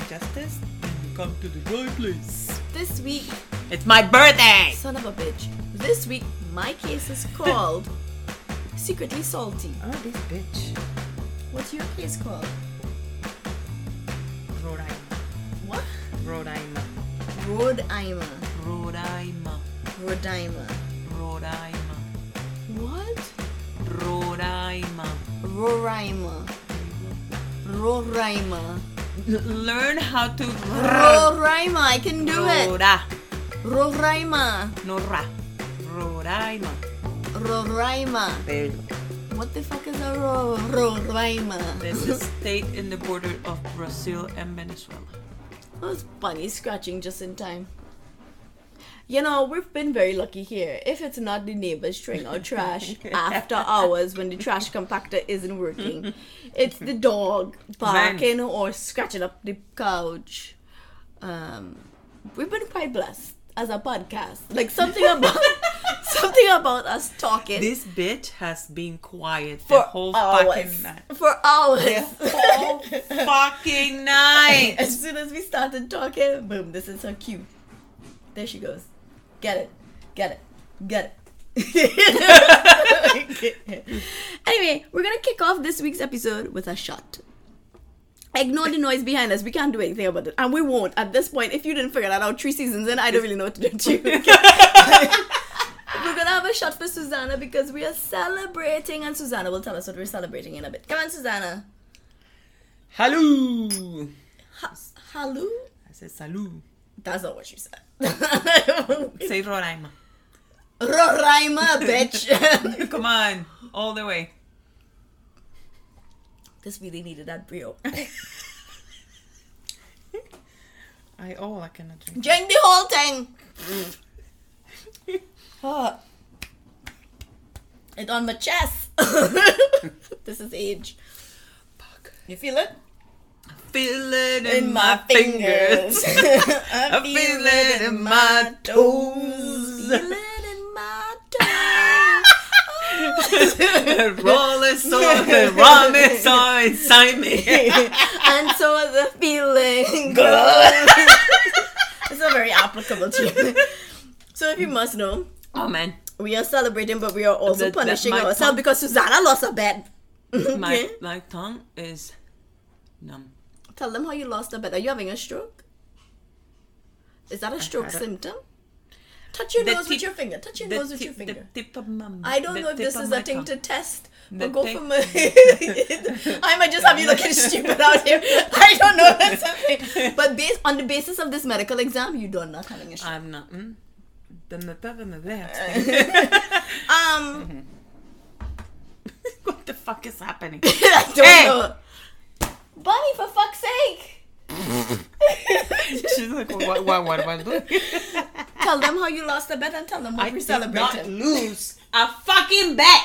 injustice, you come to the right place. This week, It's my birthday! son of a bitch. This week, my case is called Secretly Salty. Oh, this bitch. What's your case called? Rhode Island. What? Rhode Island. Rhode Island. Rhode Island. Rhode Island. Rhode Island. What? Rhode Island. Roraima. Roraima. Learn how to Roraima. I can do it. Rhoda. Roraima. No ra. Rhode Island. Roraima. There you go. What the fuck is a ro- Roraima? This is state in the border of Brazil and Venezuela. That was funny scratching just in time. You know, we've been very lucky here. If it's not the neighbors throwing out trash after hours when the trash compactor isn't working, it's the dog barking or scratching up the couch. Um, we've been quite blessed as a podcast. Like something about something about us talking This bit has been quiet for the whole hours. fucking night. For hours. Whole fucking night. As soon as we started talking, boom, this is her cue. There she goes. Get it. Get it. Get it. anyway, we're gonna kick off this week's episode with a shot. Ignore the noise behind us. We can't do anything about it. And we won't. At this point, if you didn't figure that out three seasons in, I don't really know what to do with you. we're gonna have a shot for Susanna because we are celebrating, and Susanna will tell us what we're celebrating in a bit. Come on, Susanna. Hello. Ha- Hello? I said salut. That's not what you said. Say Island. Roraima, bitch. Come on, all the way. this really needed that brio. I oh I cannot drink. Drink the whole thing. Ah. It's on my chest. this is age. Fuck. You feel it? Feel it in, my fingers. I I feel it in my toes. Feel it in my toes. Roll it so run it so inside me. and so the feeling goes. it's not very applicable to you. So if you must know, Oh man, we are celebrating, but we are also that punishing ourselves because Susanna lost a bet. my my tongue is numb. Tell them how you lost a bet. Are you having a stroke? Is that a stroke symptom? Touch your The nose with your finger. Touch your The nose with your finger. the tip of my I don't know if this is a thing tongue. to test. The But go tip- for my. I might just have you looking stupid out here. I don't know if that's a thing. But based on the basis of this medical exam, you don't not having a stroke. I'm not. Mm, the the the the Um, What the fuck is happening? I don't Hey! know. Bunny, for fuck's sake! She's like, what, what, what am I doing? Tell them how you lost the bet and tell them what I we're did not celebrating. lose a fucking bet.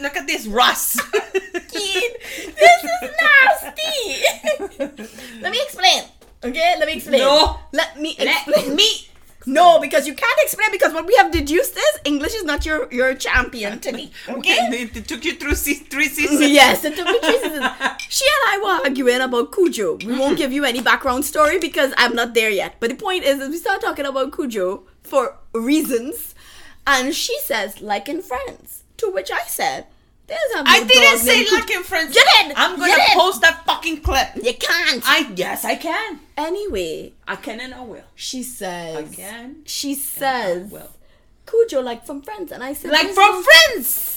Look at this Russ. Kid, this is nasty. Let me explain. Okay, let me explain. No. Let me Let explain. me. No, because you can't explain because what we have deduced is English is not your your champion to me. Okay. It, it took you through se- three seasons. yes, it took me three seasons. She and I were arguing about Cujo. We won't give you any background story because I'm not there yet. But the point is, is we start talking about Cujo for reasons, and she says, like in France, to which I said, "There's a I no didn't say named Cujo." like in French. You did. I'm gonna did. post that fucking clip. You can't. I yes I can. anyway, I can and I will. she says. I can. She says. Well, Cujo, like from Friends, and I said, like from no-" Friends.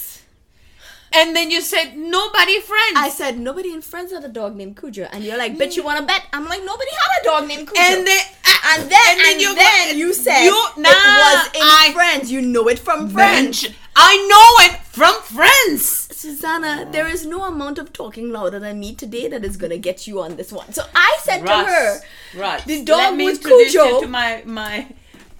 And then you said nobody friends. I said nobody in Friends had a dog named Cujo, and you're like, "Bet mm. you want to bet?" I'm like, "Nobody had a dog named Cujo." and then and ah, then and, you then go- you said you nah, it was in I Friends. You know it from Friends. I know it from Friends. Susanna, there is no amount of talking louder than me today that is gonna get you on this one. So I said to her, right. the dog with Cujo- to my my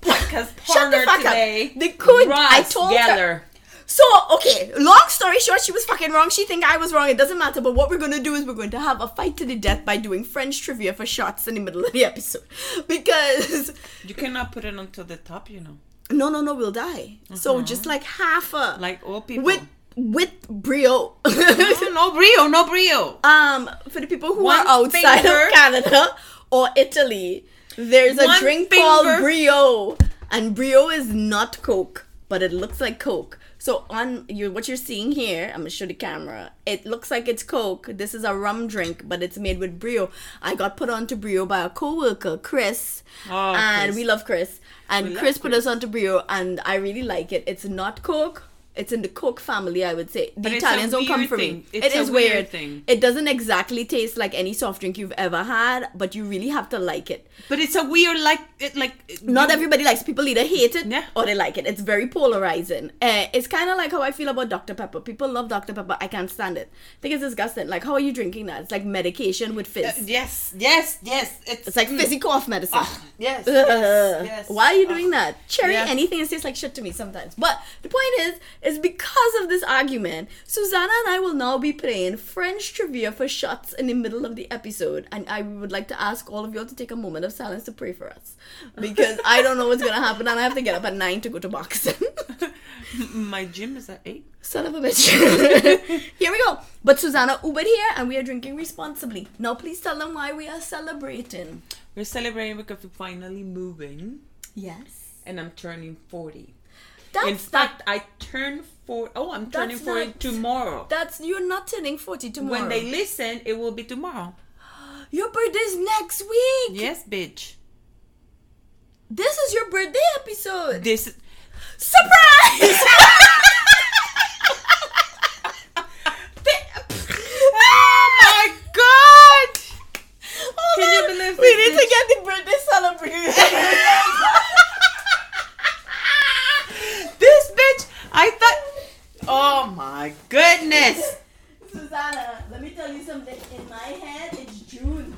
podcast Shut the partner fuck today. up. The Cujo, I told her. Geller. So, okay, long story short, she was fucking wrong. She think I was wrong. It doesn't matter. But what we're gonna do is we're going to have a fight to the death by doing French trivia for shots in the middle of the episode. Because You cannot put it onto the top, you know. no, no, no, we'll die. So uh-huh. just like half a Like all people. with with brio. no, no brio, no brio. um, for the people who One are outside finger. of Canada or Italy, there's a One drink finger. called brio, and brio is not Coke, but it looks like Coke. So on you, what you're seeing here, I'm gonna show the camera. It looks like it's Coke. This is a rum drink, but it's made with brio. I got put onto brio by a coworker, Chris, Oh, and Chris. we love Chris. And We Chris put Chris. us onto brio, and I really like it. It's not Coke. It's in the Coke family, I would say. The But Italians don't come thing. me. It's It a is weird weird. thing. It doesn't exactly taste like any soft drink you've ever had, but you really have to like it. But it's a weird, like, it, like. Not you- everybody likes. People either hate it Yeah. or they like it. It's very polarizing. Uh, it's kind of like how I feel about Dr Pepper. People love Dr Pepper. I can't stand it. I think it's disgusting. Like, how are you drinking that? It's like medication with fizz. Uh, yes, yes, yes. It's, It's like fizzy cough medicine. yes, Ugh. yes, yes. Why are you doing that? Cherry, Yes. anything that tastes like shit to me sometimes. But the point is, is because of this argument, Susanna and I will now be playing French trivia for shots in the middle of the episode. And I would like to ask all of you all to take a moment of silence to pray for us. Because I don't know what's gonna happen and I have to get up at nine to go to boxing. My gym is at eight. Son of a bitch. here we go. But Susanna Ubered here and we are drinking responsibly. Now please tell them why we are celebrating. We're celebrating because we're finally moving, Yes. and I'm turning forty. That's In fact, I turn four oh I'm turning That's forty not- tomorrow. That's you're not turning 40 tomorrow. When they listen, it will be tomorrow. Your birthday's next week. Yes, bitch. This is your birthday episode. This Surprise! Oh my god! Oh Can you believe We need to get the birthday celebration. This bitch, I thought. Oh my goodness! Susanna, let me tell you something. In my head, it's June.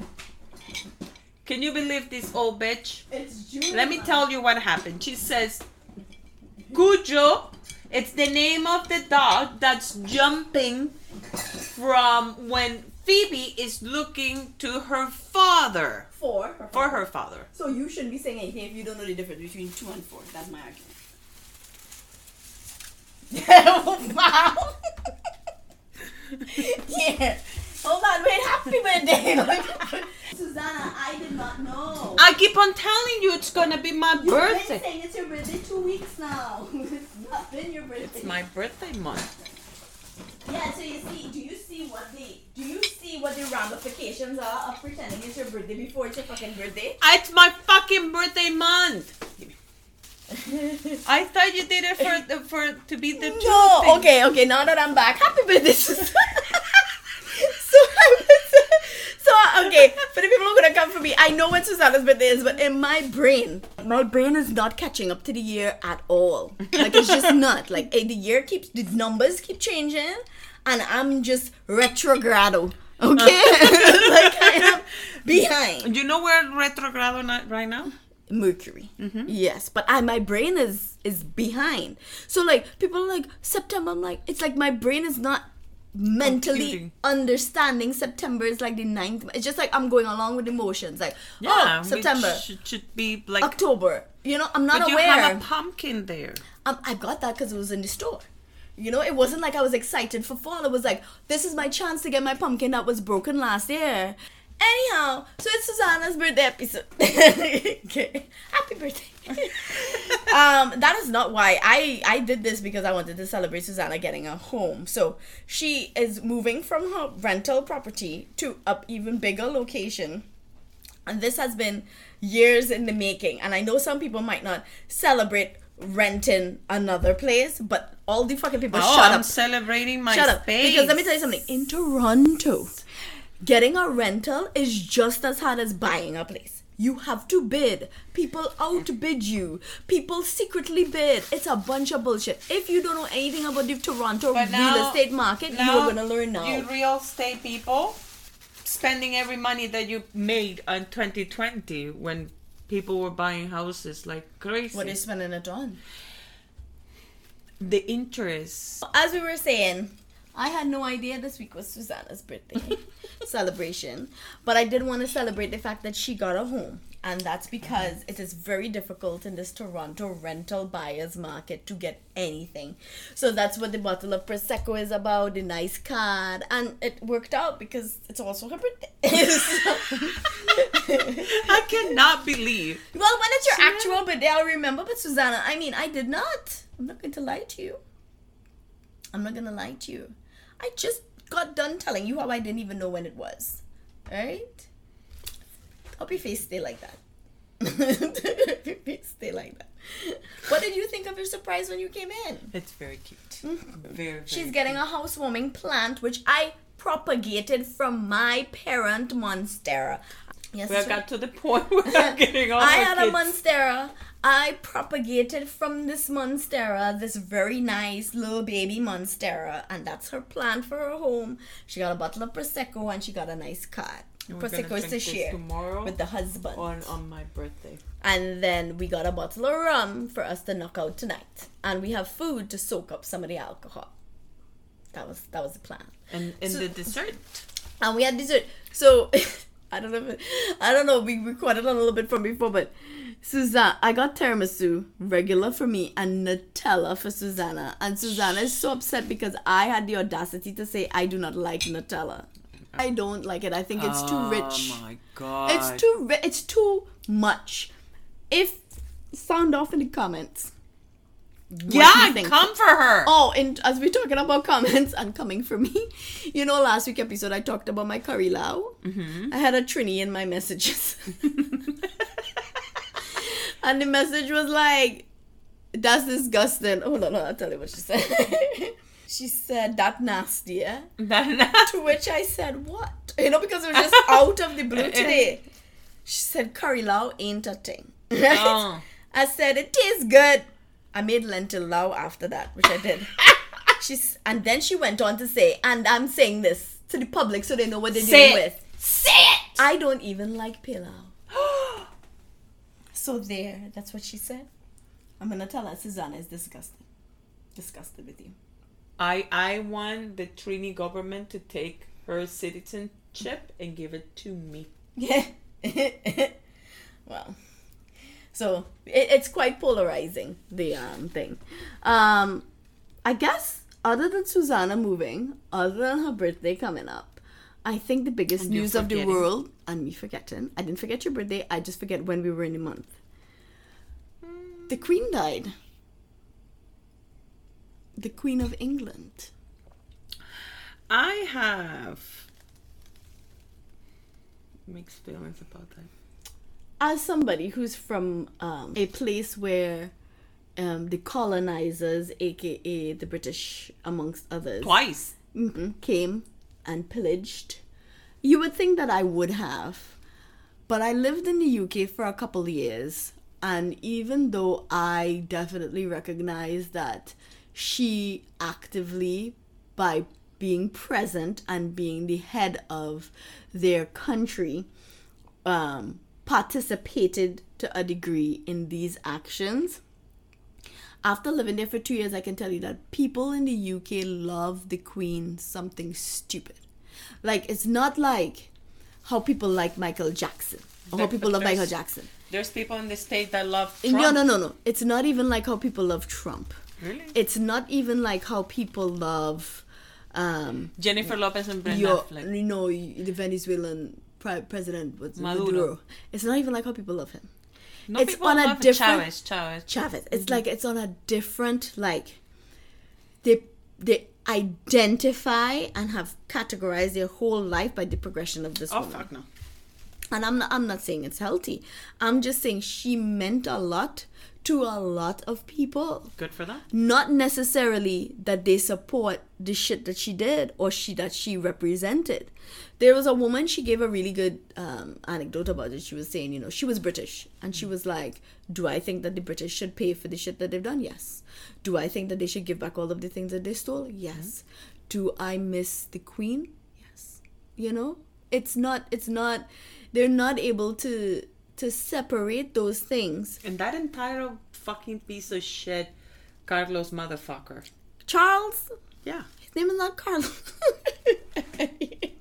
Can you believe this old bitch? It's June. Let me tell you what happened. She says, Cujo, it's the name of the dog that's jumping from when Phoebe is looking to her father. Four. For her father. So you shouldn't be saying anything if you don't know the difference between two and four. That's my argument. wow. yeah. Hold on, wait. Happy birthday. Susanna, I did not know. I keep on telling you it's gonna be my You've been saying it's your birthday two weeks now. it's not been your birthday. It's my birthday month. Yeah, so you see, do you see what the do you see what the ramifications are of pretending it's your birthday before it's your fucking birthday? It's my fucking birthday month. I thought you did it for for to be the no, thing. okay, okay. Now that I'm back, happy birthday. Susanna. so, I was- so okay. For the people who are gonna come for me, I know when Susanna's birthday is, but in my brain, my brain is not catching up to the year at all. Like it's just not. Like eh, the year keeps the numbers keep changing, and I'm just retrogrado. Okay, like I am behind. You know where retrogrado not right now? Mercury. Mm-hmm. Yes, but I my brain is is behind. So like people are like September. I'm like it's like my brain is not mentally Computing. understanding September is like the ninth. It's just like I'm going along with emotions. Like Yeah, oh September, should, should be like. October. You know I'm not but you aware. have a pumpkin there. um, I got that because it was in the store. You know, it wasn't like I was excited for fall. It was like, this is my chance to get my pumpkin that was broken last year. Anyhow, so it's Susanna's birthday episode. okay. Happy birthday. um, that is not why I I did this because I wanted to celebrate Susanna getting a home. So she is moving from her rental property to a even bigger location. And this has been years in the making. And I know some people might not celebrate renting another place, but all the fucking people oh, shut I'm up. celebrating my Shut up. space. Because let me tell you something. In Toronto, getting a rental is just as hard as buying a place. You have to bid. People outbid you. People secretly bid. It's a bunch of bullshit. If you don't know anything about the Toronto But real now- estate market, you're gonna learn now. You real estate people spending every money that you made on 2020 when people were buying houses like crazy. what are you spending it on? the interest? As we were saying, I had no idea this week was Susanna's birthday celebration, but I did want to celebrate the fact that she got a home. And that's because it is very difficult in this Toronto rental buyer's market to get anything. So that's what the bottle of Prosecco is about, the nice card. And it worked out because it's also her birthday. I cannot believe. Well, when it's your actual birthday, I'll remember. But Susanna, I mean, I did not. I'm not going to lie to you. I'm not going to lie to you. I just got done telling you how I didn't even know when it was. Alright? Hope your face stay like that. stay like that. What did you think of your surprise when you came in? It's very cute. Mm-hmm. Very, very She's getting a housewarming plant, which I propagated from my parent Monstera. Yes, We got right. to the point where I'm getting all I had a. Monstera. I propagated from this Monstera, this very nice little baby Monstera, and that's her plant for her home. She got a bottle of Prosecco and she got a nice card. And Prosecco is to share tomorrow with the husband. on on my birthday. And then we got a bottle of rum for us to knock out tonight. And we have food to soak up some of the alcohol. That was that was the plan. And and So- the dessert. and we had dessert. So I don't know. If I don't know. We recorded a little bit from before, but Suzanne, I got tiramisu regular for me and Nutella for Susanna, and Susanna is so upset because I had the audacity to say I do not like Nutella. I don't like it. I think it's too oh rich. Oh my god. It's too. ri- It's too much. If sound off in the comments. Yeah, come for her. Oh, and as we're talking about comments and coming for me, you know, last week episode I talked about my curry lao. Mm-hmm. I had a Trini in my messages, and the message was like, "That's disgusting." Oh no, no, I'll tell you what she said. she said that nasty. Yeah? That- To which I said, "What?" You know, because it was just out of the blue today. She said, "Curry lao ain't a thing." Right? Oh. I said it tastes good. I made lentil lao after that, which I did. She's and then she went on to say, and I'm saying this to the public so they know what they're Say dealing it. with. Say it. I don't even like pilau. So there, that's what she said. I'm gonna tell her Susanna is disgusted. Disgusted with you. I I want the Trini government to take her citizenship and give it to me. Yeah. well, so it, it's quite polarizing the um thing. Um, I guess other than Susanna moving, other than her birthday coming up, I think the biggest news of the world and me forgetting. I didn't forget your birthday. I just forget when we were in the month. The Queen died. The Queen of England. I have mixed feelings about that. As somebody who's from um, a place where um, the colonizers, aka the British, amongst others, Twice. mhm, came and pillaged, you would think that I would have. But I lived in the UK for a couple of years, and even though I definitely recognize that she actively, by being present and being the head of their country, um, participated to a degree in these actions. After living there for two years, I can tell you that people in the UK love the Queen something stupid. Like, it's not like how people like Michael Jackson or how people love Michael Jackson. There's people in the state that love Trump. No, no, no, no. It's not even like how people love Trump. Really? It's not even like how people love um, Jennifer Lopez and Ben your, Affleck. you know, the Venezuelan pri- president was Maduro. Maduro. It's not even like how people love him. No, it's people on a different- Chavez. Chavez. Chavez. It's mm-hmm. like it's on a different like they they identify and have categorized their whole life by the progression of this Oh woman. fuck no. And I'm not I'm not saying it's healthy. I'm just saying she meant a lot to a lot of people. Good for them. Not necessarily that they support the shit that she did or she that she represented. There was a woman she gave a really good um, anecdote about it. She was saying, you know, she was British and she was like, "Do I think that the British should pay for the shit that they've done? Yes. Do I think that they should give back all of the things that they stole? Yes. Do I miss the Queen? Yes. You know, it's not. It's not. They're not able to to separate those things. And that entire fucking piece of shit, Carlos motherfucker. Charles, Yeah. his name is not Carlos. he,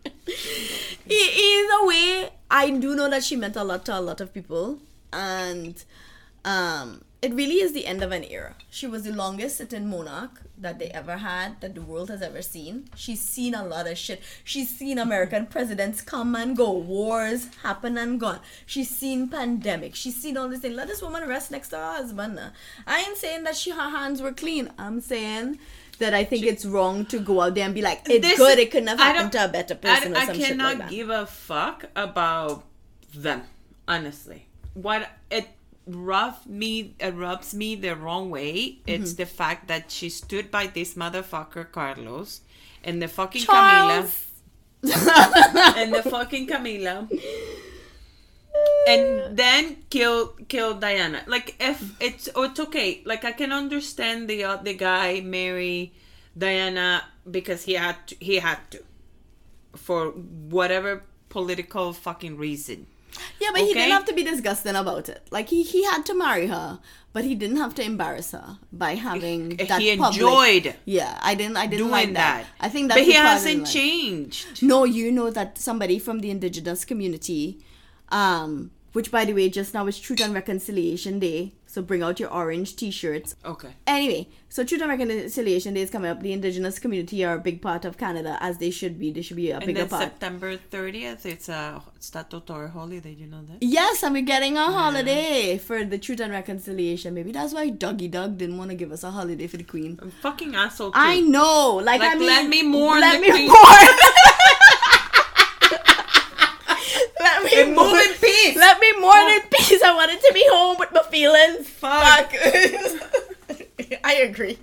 either way, I do know that she meant a lot to a lot of people, and um, it really is the end of an era. She was the longest sitting monarch that they ever had, that the world has ever seen. She's seen a lot of shit. She's seen American mm-hmm. presidents come and go, wars happen and gone. She's seen pandemic. She's seen all this thing. Let this woman rest next to her husband. now. I ain't saying that she her hands were clean. I'm saying that I think it's wrong to go out there and be like, it's good. It couldn't have I happened to a better I, person or I some shit cannot like that. give a fuck about them, honestly. What it rubs me, it rubs me the wrong way. It's Mm-hmm. the fact that she stood by this motherfucker Carlos and the fucking Charles. Camilla and the fucking Camilla. And then kill kill Diana. Like if it's oh, it's okay. Like I can understand the uh, the guy marry Diana because he had to, he had to for whatever political fucking reason. Yeah, but he didn't have to be disgusting about it. Like he, he had to marry her, but he didn't have to embarrass her by having that he public- enjoyed Yeah, I didn't. I didn't doing like that. that. I think that. but he the part I hasn't like. changed. No, you know that somebody from the indigenous community, um, which by the way, just now is Truth and Reconciliation Day. So bring out your orange T-shirts. Okay. Anyway, so Truth and Reconciliation Day is coming up. The indigenous community are a big part of Canada, as they should be. They should be a And bigger part. September 30th, it's a statutory holiday. You know that? Yes, and we're getting a holiday for the Truth and Reconciliation. Maybe that's why Dougie Doug didn't want to give us a holiday for the Queen. I'm fucking asshole. Too. I know, like, Like, I mean, let me mourn let the me Queen. mourn. let me mourn. Peace. Let me mourn in peace. I wanted to be home with my feelings. Fuck. Fuck. I agree.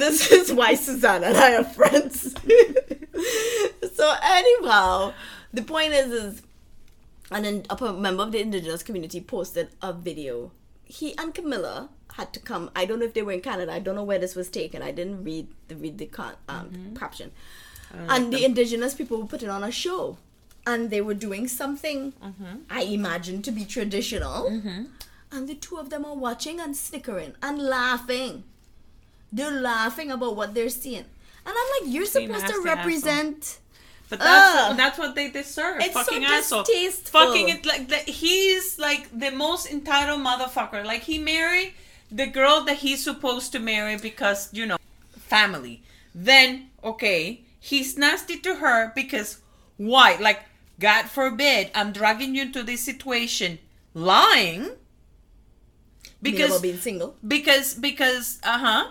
this is why Susanna and I are friends. so anyhow, the point is, is and then a member of the indigenous community posted a video. He and Camilla had to come. I don't know if they were in Canada. I don't know where this was taken. I didn't read the read the con, um, caption. And the indigenous people were putting on a show, and they were doing something mm-hmm. I imagine to be traditional. Mm-hmm. And the two of them are watching and snickering and laughing. They're laughing about what they're seeing. And I'm like, you're See, supposed to nasty asshole. represent. But that's Ugh. that's what they deserve. It's so fucking asshole. distasteful. Fucking it like that. He's like the most entitled motherfucker. Like he married the girl that he's supposed to marry because you know family. Then okay, he's nasty to her because why? Like God forbid, I'm dragging you into this situation, lying. Because Because being single. because because uh huh.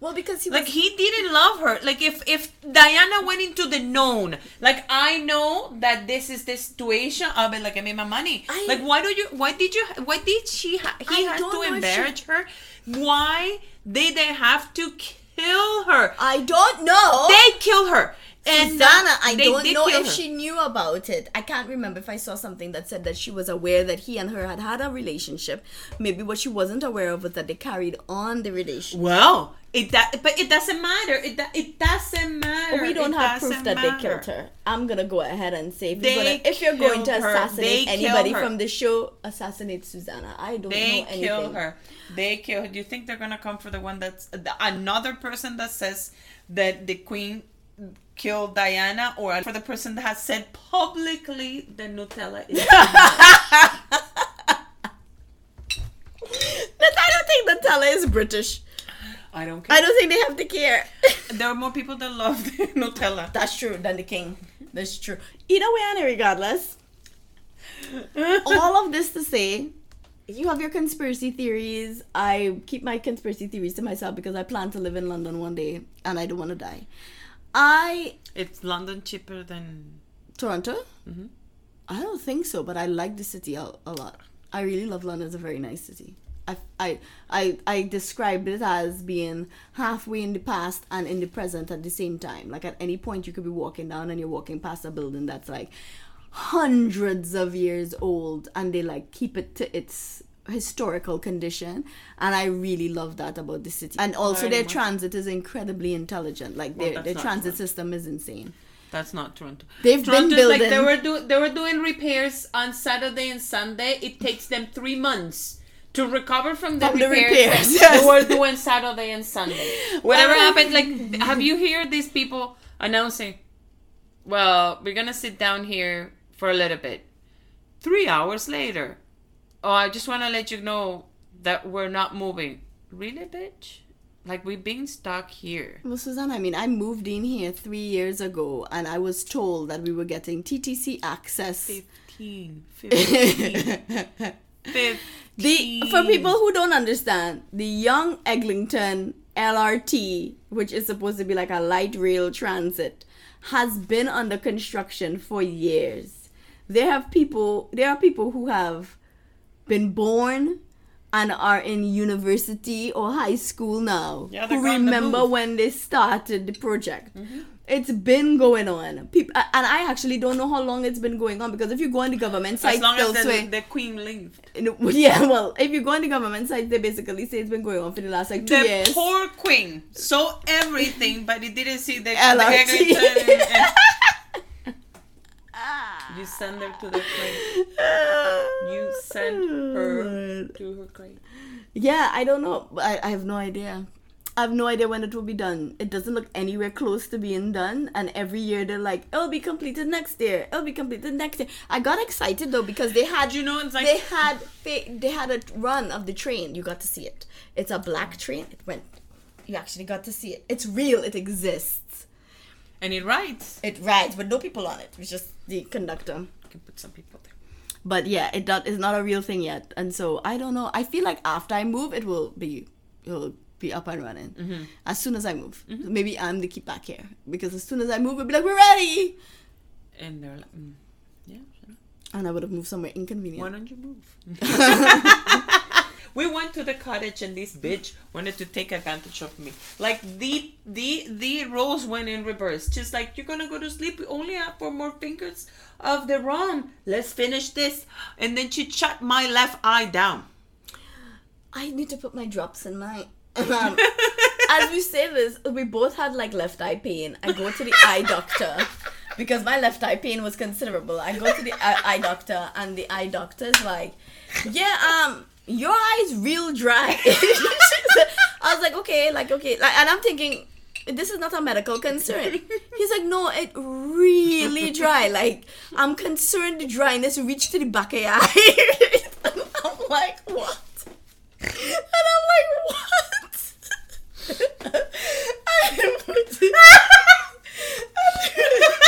Well, because he Like he didn't love her. Like if if Diana went into the known, like I know that this is the situation. I'll be like, I made my money. I- like why do you? Why did you? Why did she? Ha- he I had to if she- embarrass her. Why did they have to kill her? I don't know. They kill her. And Susanna, uh, I don't know if her. she knew about it. I can't remember if I saw something that said that she was aware that he and her had had a relationship. Maybe what she wasn't aware of was that they carried on the relationship. Well, it that, but it doesn't matter. It it doesn't matter. We don't It have proof that matter. they killed her. I'm gonna go ahead and say if, They you're, gonna, if you're going to assassinate anybody from the show, assassinate Susanna. I don't They know anything. They kill her. They kill her. Do you think they're gonna come for the one that's the, another person that says that the queen killed Diana, or for the person that has said publicly that Nutella is? I don't think Nutella is British. I don't care. I don't think they have to care. There are more people that love the Nutella. That's true than the king. That's true. Either way, and regardless, all of this to say, you have your conspiracy theories. I keep my conspiracy theories to myself because I plan to live in London one day and I don't want to die. I It's London cheaper than. Toronto. Mhm. I don't think so, but I like the city a, a lot. I really love London. It's a very nice city. I, I, I, I described it as being halfway in the past and in the present at the same time. Like at any point, you could be walking down and you're walking past a building that's like hundreds of years old, and they like keep it to its historical condition. And I really love that about the city. And also, Very their much. transit is incredibly intelligent. Like Well, their their transit true. system is insane. That's not Toronto. They've been Toronto is like they were do they were doing repairs on Saturday and Sunday. It takes them three months to recover from the From the repairs, repairs, that yes. they were doing Saturday and Sunday. Whatever happened, like have you heard these people announcing? Well, we're gonna sit down here for a little bit. Three hours later, oh, I just want to let you know that we're not moving. Really, bitch? Like we've been stuck here. Well, Suzanne, I mean, I moved in here three years ago, and I was told that we were getting TTC access. 15. 15. 15. The for people who don't understand, the Yonge Eglinton LRT, which is supposed to be like a light rail transit, has been under construction for years. There have people there are people who have been born and are in university or high school now Yeah, who on the remember when they started the project. Mm-hmm. It's been going on. People, and I actually don't know how long it's been going on because if you go on the government site, as long as the, the queen lived. Yeah, well, if you go on the government site, they basically say it's been going on for the last like two The years. poor queen saw everything, but it didn't see the, the LRT. Eglinton. You send her to the grave. You send her to her grave. Yeah, I don't know. I, I have no idea. I have no idea when it will be done. It doesn't look anywhere close to being done. And every year they're like, it'll be completed next year. It'll be completed next year. I got excited though because they had You know, it's like they had they, they had a run of the train. You got to see it. It's a black train. It went. You actually got to see it. It's real. It exists. And it rides. It rides, but no people on it. It's just the conductor. You can put some people there. But yeah, it not, it's not a real thing yet, and so I don't know. I feel like after I move, it will be it will be up and running Mm-hmm. as soon as I move. Maybe I'm the keep back here because as soon as I move, it'll be like we're ready, And they're like, mm, yeah, sure. and I would have moved somewhere inconvenient. why don't you move? we went to the cottage and this bitch wanted to take advantage of me. Like the the the roles went in reverse. Just like you're gonna go to sleep. We only have four more fingers of the rum. Let's finish this. And then she shut my left eye down. I need to put my drops in my. As we say this, we both had like left eye pain. I go to the eye doctor because my left eye pain was considerable. I go to the eye, eye doctor, and the eye doctor is like, "Yeah, um, your eye's real dry." I was like, "Okay, like okay," like, and I'm thinking. This is not a medical concern. He's like, no, it really dry. Like, I'm concerned the dryness reached to the back of your eye. I'm like, what? And I'm like, what?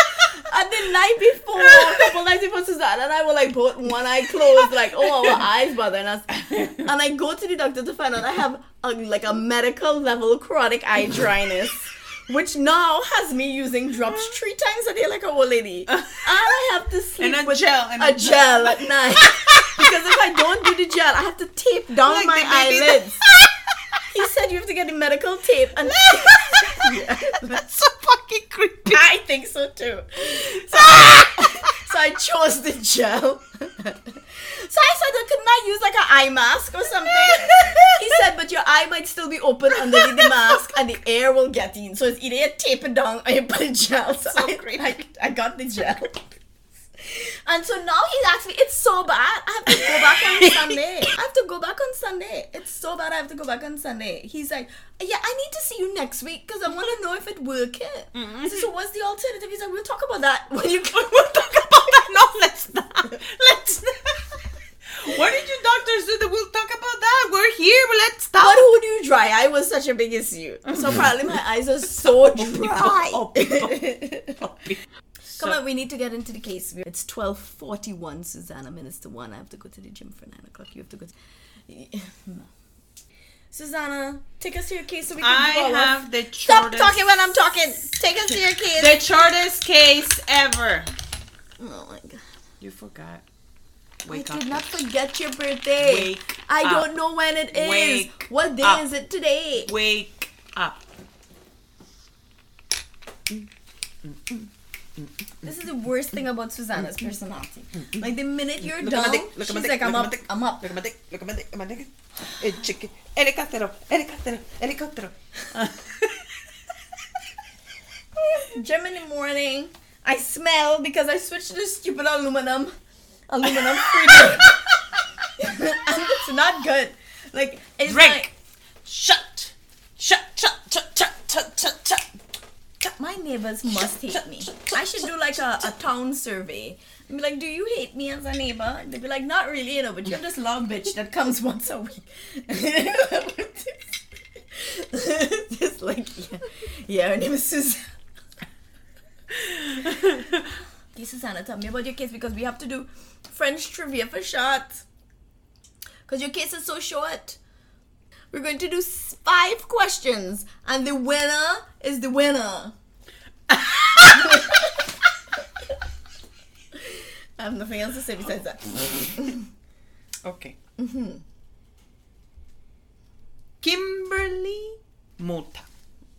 and the night before, a couple nights before Suzanne and I were like both one eye closed, like, oh, our eyes bothering us. And I go to the doctor to find out I have a, like a medical level chronic eye dryness. Which now has me using drops three times a day like a old lady. And I have to sleep And a with gel, and a a gel at night. because if I don't do the gel, I have to tape down Like my eyelids. he said you have to get the medical tape and That's so fucking creepy. I think so too. So, so I chose the gel. So I said, couldn't I use like an eye mask or something? He said, but your eye might still be open underneath the mask and the air will get in. So it's either you tape it down or you put a gel. So, So I, creepy. I, I got the gel. And so now he's asked me, it's so bad. I have to go back on Sunday. I have to go back on Sunday. It's so bad. I have to go back on Sunday. He's like, yeah, I need to see you next week because I want to know if it working. I mm-hmm. said, so what's the alternative? He's like, we'll talk about that when you come. we'll talk about that. No, let's not. Let's not. What did you doctors do? That we'll talk about that. We're here. But let's stop. But who do you dry eye was such a big issue. So apparently my eyes are so dry. Come on, we need to get into the case. It's twelve forty one, Susanna, minutes to one. I have to go to the gym for nine o'clock. You have to go. To... Susanna, take us to your case so we can I go off. have the Stop talking when I'm talking. Take us to your case. the shortest case ever. oh my god. You forgot. I Wake up. did not forget your birthday. Wake I up. don't know when it is. Wake what day up. is it today? Wake up. Mm, mm, mm, This is the worst thing about Susanna's personality. Like the minute you're Look done, dick. She's dick. like, I'm up, I'm up. Look at my dick. Look at my dick. Look at my dick. Eh, chicken. Helicóptero. Helicóptero. Helicóptero. Gym in the morning. I smell because I switched to stupid aluminum, aluminum free. and it's not good. Like it's Drink. like Shut. Shut. Shut. Shut. Shut. Shut. Shut. My neighbors must hate me. I should do like a, a town survey. And be like, do you hate me as a neighbor? They'd be like, not really, you know, but you're this long bitch that comes once a week. Just like, yeah, yeah, her name is Susanna. Okay, Susanna, tell me about your case because we have to do French trivia for short. Because your case is so short. We're going to do five questions, and the winner is the winner. I have nothing else to say besides that. Okay. Hmm. Kimberly Mota.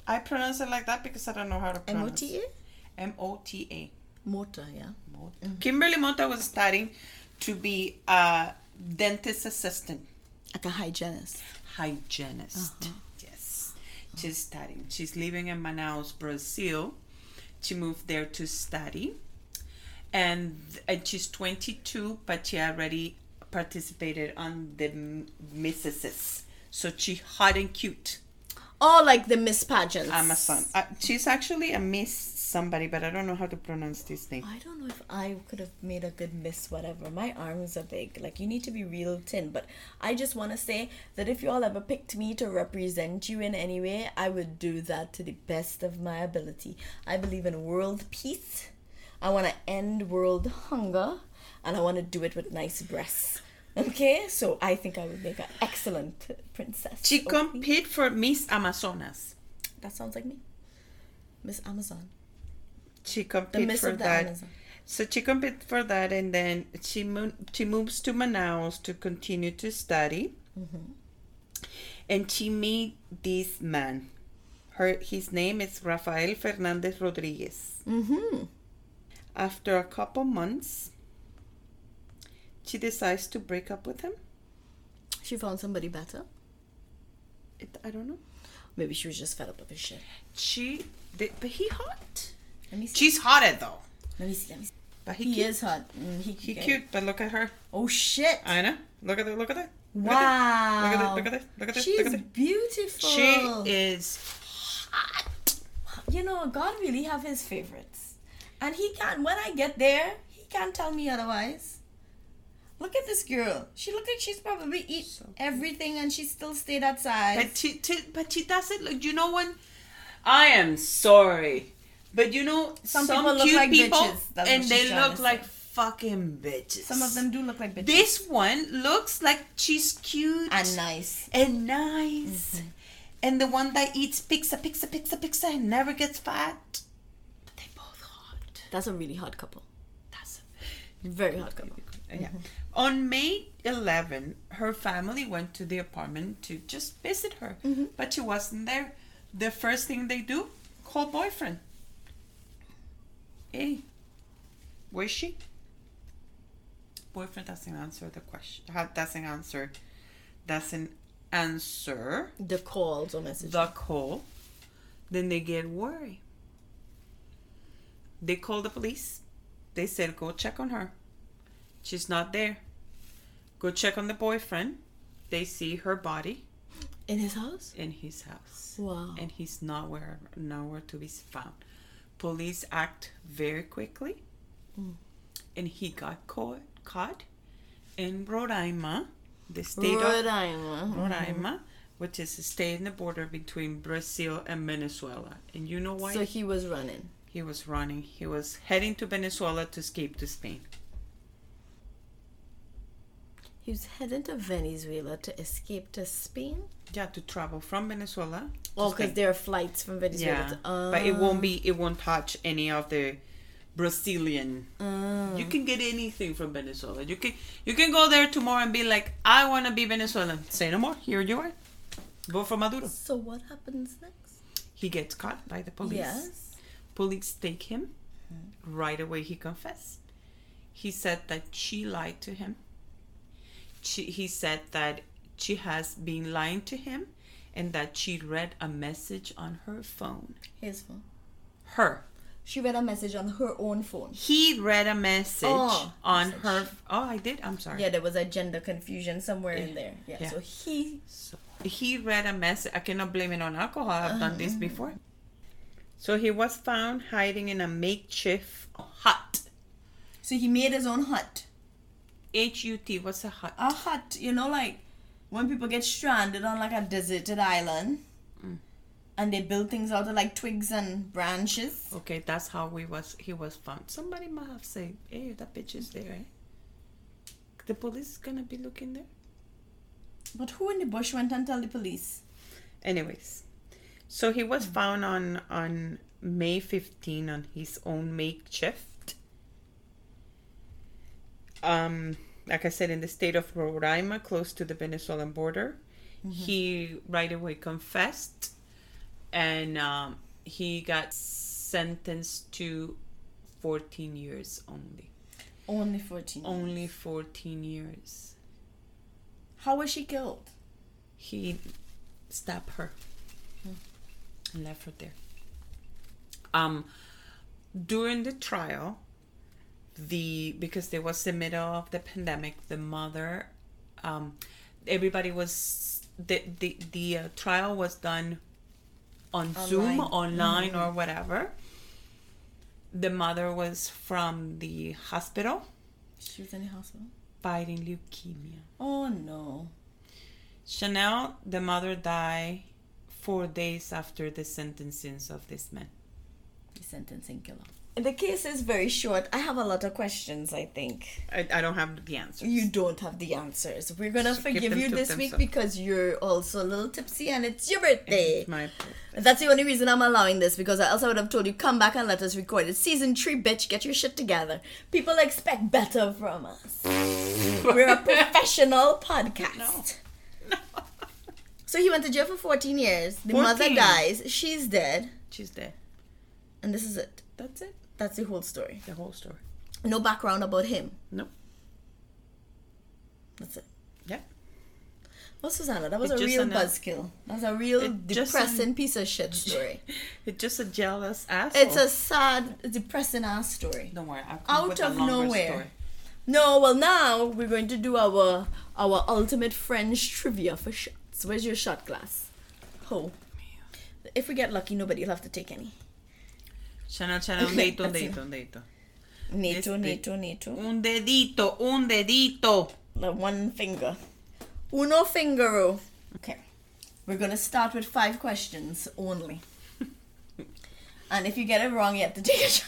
I pronounce it like that because I don't know how to M O pronounce T A? M O T A. Mota, yeah. Mota. Kimberly Mota was studying to be a dentist assistant, Like a hygienist. Hygienist. Yes. She's studying. She's living in Manaus, Brazil. She moved there to study. And, and she's 22, but she already participated on the Misses. So she hot and cute. Oh, like the Miss Pageants. Amazon. Uh, she's actually a Miss somebody, but I don't know how to pronounce this name. I don't know if I could have made a good miss whatever. My arms are big. Like you need to be real thin. But I just want to say that if you all ever picked me to represent you in any way, I would do that to the best of my ability. I believe in world peace. I want to end world hunger, and I want to do it with nice breasts. Okay, so I think I would make an excellent princess. She Okay? compete for Miss Amazonas. That sounds like me. Miss Amazon. She The compete for that. Amazon. So she compete for that, and then she mo- she moves to Manaus to continue to study. Mm-hmm. And she meet this man. Her his name is Rafael Fernandez Rodriguez. Mm-hmm. After a couple months, she decides to break up with him. She found somebody better. It, I don't know. Maybe she was just fed up with his shit. She, did, but he hot. Let me see. She's hotter though. Let me see. Let me see. But he, He cute. is hot. Mm, he He cute, but look at her. Oh shit! I know. Look at that. Look at that. Look at wow. Look at that. Look at that. Look at that. She's Look at beautiful. She is hot. You know, God really have His favorites, and He can't. When I get there, He can't tell me otherwise. Look at this girl. She look like she's probably eat So everything, and she still stay that size. But she, t- but she doesn't look. You know when? I am sorry, but you know Some some, people look cute like people, bitches. And they look like fucking bitches. Some of them do look like bitches. This one looks like she's cute and nice. and nice, Mm-hmm. and the one that eats pizza, pizza, pizza, pizza, and never gets fat. But they both hot. That's a really hot couple. That's a Very hot couple. Yeah. On May 11, her family went to the apartment to just visit her, but she wasn't there. The first thing they do, call boyfriend. Hey, where's she? Boyfriend doesn't answer the question. Doesn't answer. Doesn't answer The calls or messages. the call. Then they get worried. They call the police. They said, go check on her. She's not there. Go check on the boyfriend. They see her body In his house? in his house. Wow. And he's nowhere nowhere to be found. Police act very quickly. Mm. And he got caught caught in Roraima, the state of Roraima. Roraima, which is a state in the border between Brazil and Venezuela. And you know why? So he was running. he was running. He was heading to Venezuela to escape to Spain. He was heading to Venezuela to escape to Spain. Yeah, to travel from Venezuela. Oh, because there are flights from Venezuela. yeah, to, uh, but it won't be. It won't touch any of the Brazilian. uh, You can get anything from Venezuela. You can you can go there tomorrow and be like, I want to be Venezuelan. Say no more. Here you are. Vote for Maduro. so what happens next? He gets caught by the police. Yes. Police take him. Right away, he confessed. He said that she lied to him. She, he said that she has been lying to him and that she read a message on her phone. His phone. Her. She read a message on her own phone. He read a message Oh, on message. her. Oh, I did. I'm sorry. Yeah, there was a gender confusion somewhere in there. Yeah. Yeah. So he So he read a message. I cannot blame it on alcohol. I've done this uh-huh. before. So he was found hiding in a makeshift hut. So he made his own hut. H U T. What's a hut? A hut, you know, like when people get stranded on like a deserted island, Mm. and they build things out of like twigs and branches. Okay, that's how we was. He was found. Somebody might have said, "Hey, that bitch is there." Eh? The police is gonna be looking there. But who in the bush went and tell the police? Anyways, so he was found on on May 15 on his own makeshift. Um, like I said, in the state of Roraima, close to the Venezuelan border, he right away confessed, and um, he got sentenced to 14 years only. Only 14. Only 14 years. How was she killed? he stabbed her and left her there. Um, during the trial, the because there was the middle of the pandemic, the mother, um, everybody was the the the uh, trial was done on Zoom, Online. online or whatever. The mother was from the hospital She was in the hospital. fighting leukemia. Oh no. Chanel, the mother, died four days after the sentencing of this man. The sentencing killer. The case is very short. I have a lot of questions, I think. I, I don't have the answer. You don't have the answers. We're gonna So forgive you this week themselves. because you're also a little tipsy and it's your birthday. It's my That's the only reason I'm allowing this because else I would have told you come back and let us record it. Season three, bitch, get your shit together. People expect better from us. We're a professional podcast. No. So he went to jail for 14 years. The mother dies. She's dead. She's dead. And this is it. That's it. That's the whole story. The whole story. No background about him. No. That's it. Yeah. Well, Susanna, that was It's a real an- uh, buzzkill. That was a real depressing an- piece of shit story. It's just a jealous asshole. It's a sad, depressing ass story. Don't worry. I'll come out with a of longer nowhere. Story. No, well now we're going to do our our ultimate French trivia for shots. Where's your shot glass? Ho. If we get lucky, nobody will have to take any. Chanel, Chanel, un dedito, un dedito, un dedito. Nato, Este- nato, nato. Un dedito, un dedito. The one finger. Uno fingero. Okay. We're gonna start with five questions only. and if you get it wrong, you have to take a shot.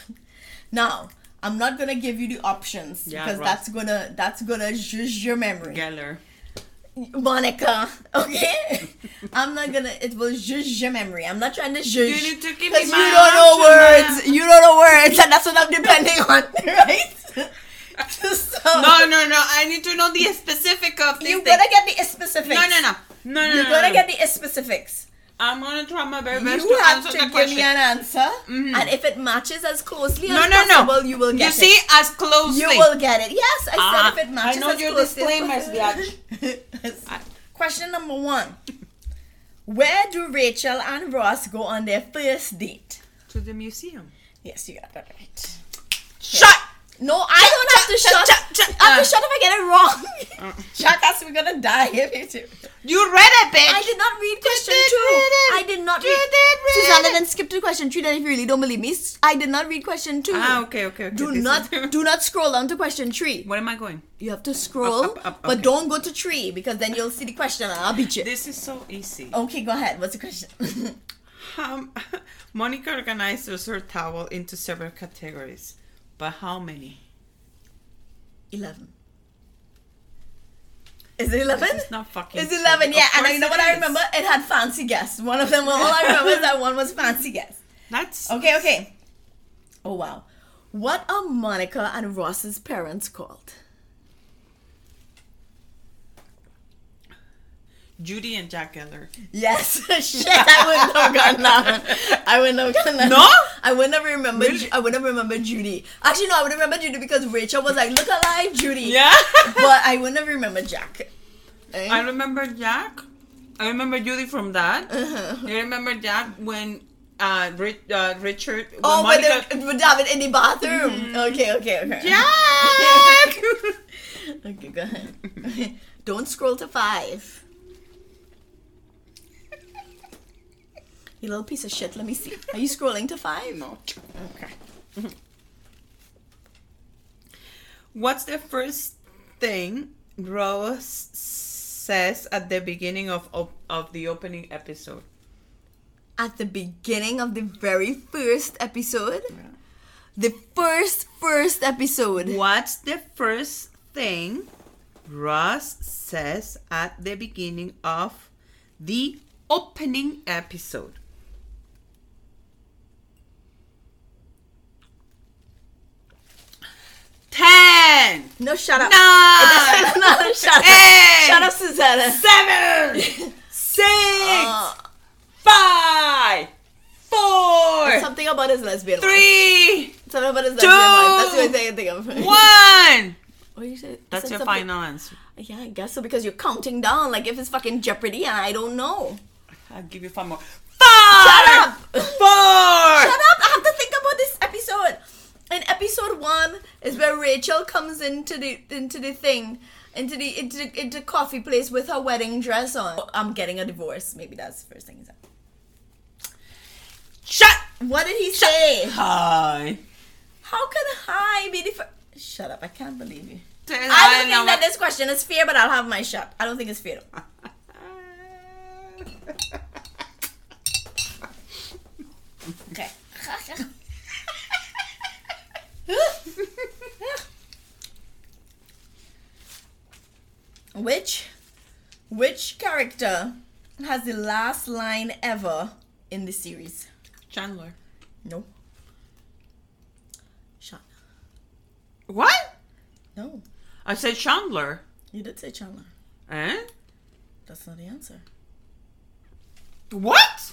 Now, I'm not gonna give you the options Yeah, because right. that's gonna that's gonna judge your memory. Geller. Monica, okay? I'm not gonna. It will judge your memory. I'm not trying to judge. You need to give me you don't know words. You don't know words, and that's what I'm depending on, right? so, No, no, no. I need to know the specific of this you thing. gotta get the specifics. No, no, no. No, no, You no, gotta no. get the specifics. I'm gonna try my very best You to have answer to give question. me an answer, Mhm. and if it matches as closely no, as no, possible, no. you will get You it. You see, as closely. You will get it. Yes, I Ah, said if it matches as closely. I know your disclaimers, as. Question number one. Where do Rachel and Ross go on their first date? to the museum. Yes, you got that right. Shut. No, I don't have to shut, shut. shut, shut, I have to shut if I get it wrong. Shut us, we're gonna die if you do. You read it, bitch. I did not read question did two. read it. I did not You read. did read Susanna, it. then skip to question three. Then, if you really don't believe me, I did not read question two. Ah, okay, okay, okay. Do This not, is- do not scroll down to question three. What am I going? You have to scroll, Up, up, up, but okay. don't go to three because then you'll see the question and I'll beat you. This is so easy. Okay, go ahead. What's the question? Um, Monica organizes her towel into several categories, but how many? Eleven. Is it eleven? It's not fucking. It's eleven. Yeah, and you know it what I remember? It had fancy guests. One of them. Well all I remember is that one was fancy guests. That's Okay, okay. Oh wow. What are Monica and Ross's parents called? Judy and Jack Geller. Yes. Shit, I wouldn't have gotten that. I wouldn't have gotten that. No? I wouldn't have remembered. Really? I wouldn't have remembered Judy. Actually, no, I would remember Judy because Rachel was like, "Look alive, Judy." Yeah. But I wouldn't have remembered Jack. Eh? I remember Jack. I remember Judy from that. Uh-huh. I remember Jack when uh, Rich, uh Richard. Oh, Monica. but with David in the bathroom. Okay, okay, okay. Jack. Okay, go ahead. Don't scroll to five. You little piece of shit. Let me see. Are you scrolling to five? No. Okay. What's the first thing Rose says at the beginning of, of, of the opening episode? At the beginning of the very first episode, the first first episode. What's the first thing Ross says at the beginning of the opening episode? Ten, No, shut up. nine, no, shut up. Eight. Shut up, Susanna. seven, six, Uh, five, four, something about his lesbian three, Something about his Two. lesbian wife. That's the only thing I can think of. one. What you said? That's said your something- final answer. Yeah, I guess so because you're counting down like if it's fucking Jeopardy and I don't know. I'll give you five more. Five. Shut up! Four. Shut up! I have to think about this episode. In episode one is where Rachel comes into the into the thing, into the into the, into coffee place with her wedding dress on. Oh, I'm getting a divorce. Maybe that's the first thing he said. Shut. What did he say? Hi. How can hi be the fir- Shut up! I can't believe you. I I don't think that this question is fair, but I'll have my shot. I don't think it's fair. Okay. which which character has the last line ever in the series? Chandler. No. Shot. What? No. I said Chandler. You did say Chandler. Eh? That's not the answer. What?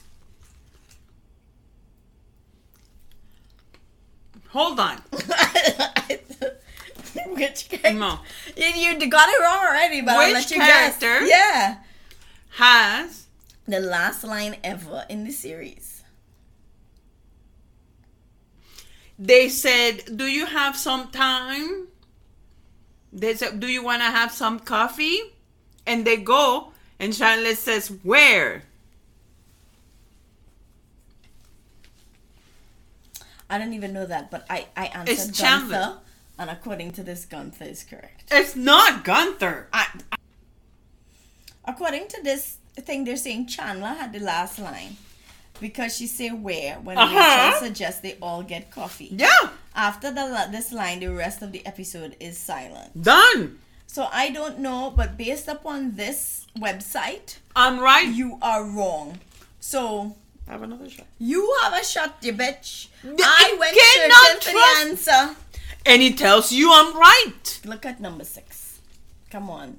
Hold on. Which character? No. You, you got it wrong already, but I'll Which let you guess. character? Yeah. Has The last line ever in the series. they said, "Do you have some time?" They said, "Do you want to have some coffee?" And they go, and Charlotte says, "Where?" I don't even know that, but I, I answered It's Chandler. Gunther. And according to this, Gunther is correct. It's not Gunther. I, according to this thing, they're saying Chandler had the last line. Because she say where when Uh-huh. Rachel suggests they all get coffee. Yeah, After the this line, the rest of the episode is silent. done. So I don't know, but based upon this website, I'm right. you are wrong. So have another shot. you have a shot, you bitch. I I went cannot searching for the answer. And he tells you I'm right. Look at number six. Come on.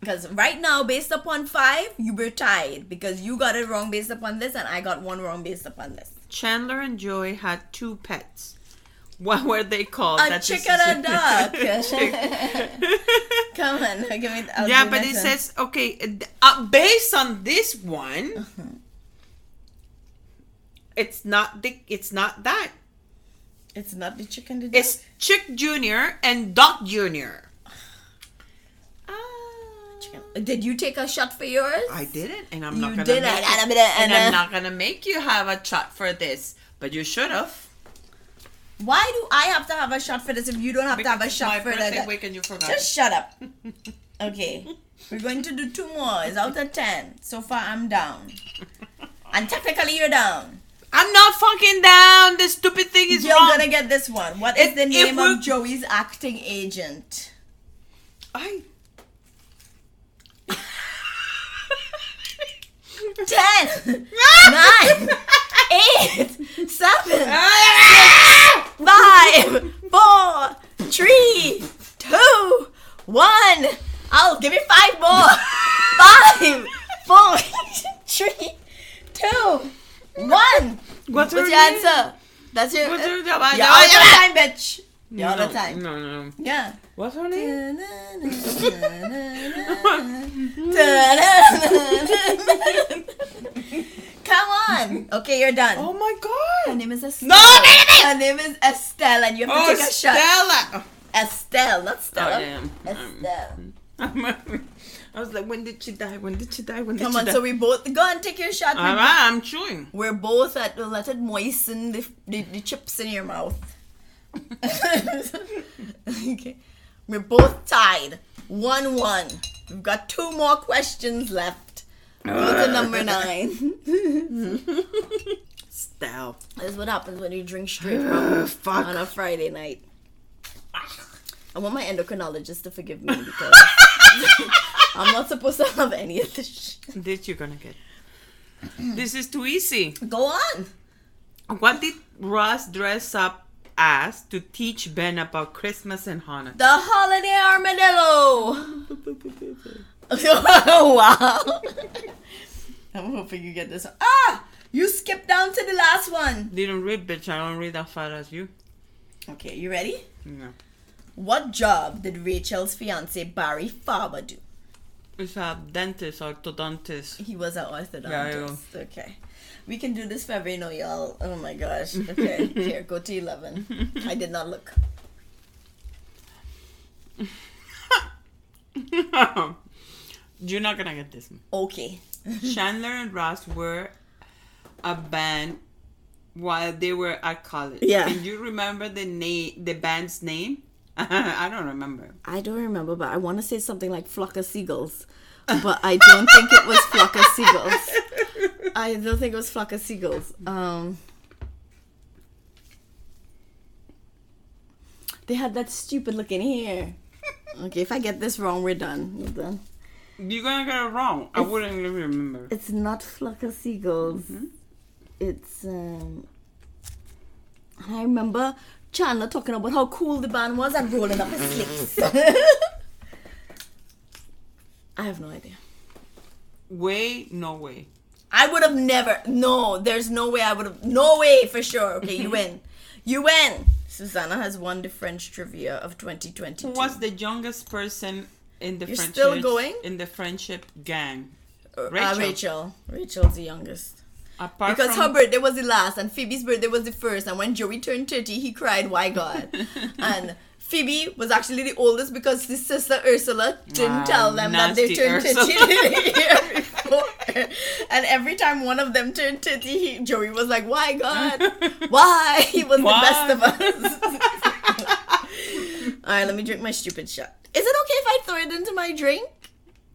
Because right now, based upon five, you were tied because you got it wrong based upon this, and I got one wrong based upon this. Chandler and Joey had two pets. What were they called? A That's chicken a duck. Come on, give me. I'll yeah, but it one. says okay. Uh, based on this one, Uh-huh. it's not the. It's not that. it's not the chicken. The duck. It's Chick Junior and Duck Junior. Ah. Did you take a shot for yours? I didn't, and I'm You not gonna. didn't, make and it- I'm and and, I'm not gonna make you have a shot for this, but you should have. Why do I have to have a shot for this if you don't have to have a shot my for birthday that? week and you forgot. Just shut up. Okay. We're going to do two more. It's out of ten. So far, I'm down. And technically, you're down. I'm not fucking down. This stupid thing is wrong. You're wrong. gonna get this one. What is If- the name of Joey's acting agent? I. Ten, nine, eight, seven, ah! five, four, three, two, one. I'll give you five more. Five, four, three, two, one. What's What's your name? answer? That's your. What's her You're uh, all the time, bitch. You're all the time. No, no. Yeah. What's her name? Come on. Okay, you're done. Oh my god. Her name is Estelle. No, no, no, no. Her name is Estelle, and you have to Oh, take a oh, shot. Stella. Estelle, not Oh, Stella. damn. Estelle. I'm, I was like, when did she die? When did she die? When did Come she on, die? so we both go and take your shot. All right, I'm chewing. We're both at let it moisten the, the, the chips in your mouth. okay. We're both tied. One one. We've got two more questions left. Go to number nine. Style. That's what happens when you drink straight rum on a Friday night. I want my endocrinologist to forgive me because I'm not supposed to have any of this. Shit. This you're gonna get. This is too easy. Go on. What did Ross dress up as to teach Ben about Christmas and Hanukkah? The holiday armadillo. wow. I'm hoping you get this one. Ah! You skipped down to the last one. Didn't read, bitch. I don't read as far as you. Okay, you ready? No. What job did Rachel's fiance Barry Farber do? It's a dentist, orthodontist. He was an orthodontist. Yeah, okay. We can do this forever, you know, y'all. Oh my gosh. Okay, here, go to 11. I did not look. You're not gonna get this one. Okay. Chandler and Ross were a band while they were at college. Yeah. And you remember the name, the band's name? I don't remember. I don't remember, but I want to say something like Flock of Seagulls. But I don't think it was Flock of Seagulls. I don't think it was Flock of Seagulls. Um, they had that stupid looking hair. Okay, if I get this wrong, we're done. We're done. You're gonna get it wrong. I wouldn't even remember. It's not Flock of Seagulls. It's um. I remember Chandler talking about how cool the band was and rolling up his sleeves. I have no idea. Way, no way. I would have never. No, there's no way I would have. No way for sure. Okay, you win. You win. Susanna has won the French trivia of 2022. Who was the youngest person in the You're friendship? still going? in the friendship gang? Uh, Rachel. Rachel. Rachel's the youngest. Apart Because from her birthday was the last and Phoebe's birthday was the first. And when Joey turned 30, he cried, Why God? and Phoebe was actually the oldest because his sister Ursula didn't Wow, tell them that they turned 30 the year before. And every time one of them turned 30, he, Joey was like, Why God? Why? He was Why? the best of us. Alright, let me drink my stupid shot. Is it okay if I throw it into my drink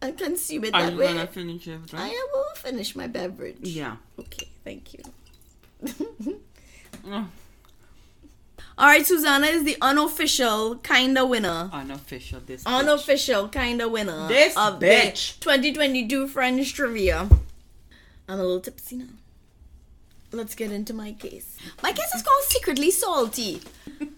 and consume it Are that you way? gonna finish it? I will finish my beverage. Yeah. Okay, thank you. Oh, All right, Susanna is the unofficial kinda winner. unofficial. This. bitch. Unofficial kinda winner This of bitch. the 2022 French trivia. I'm a little tipsy now. Let's get into my case. My case is called Secretly Salty.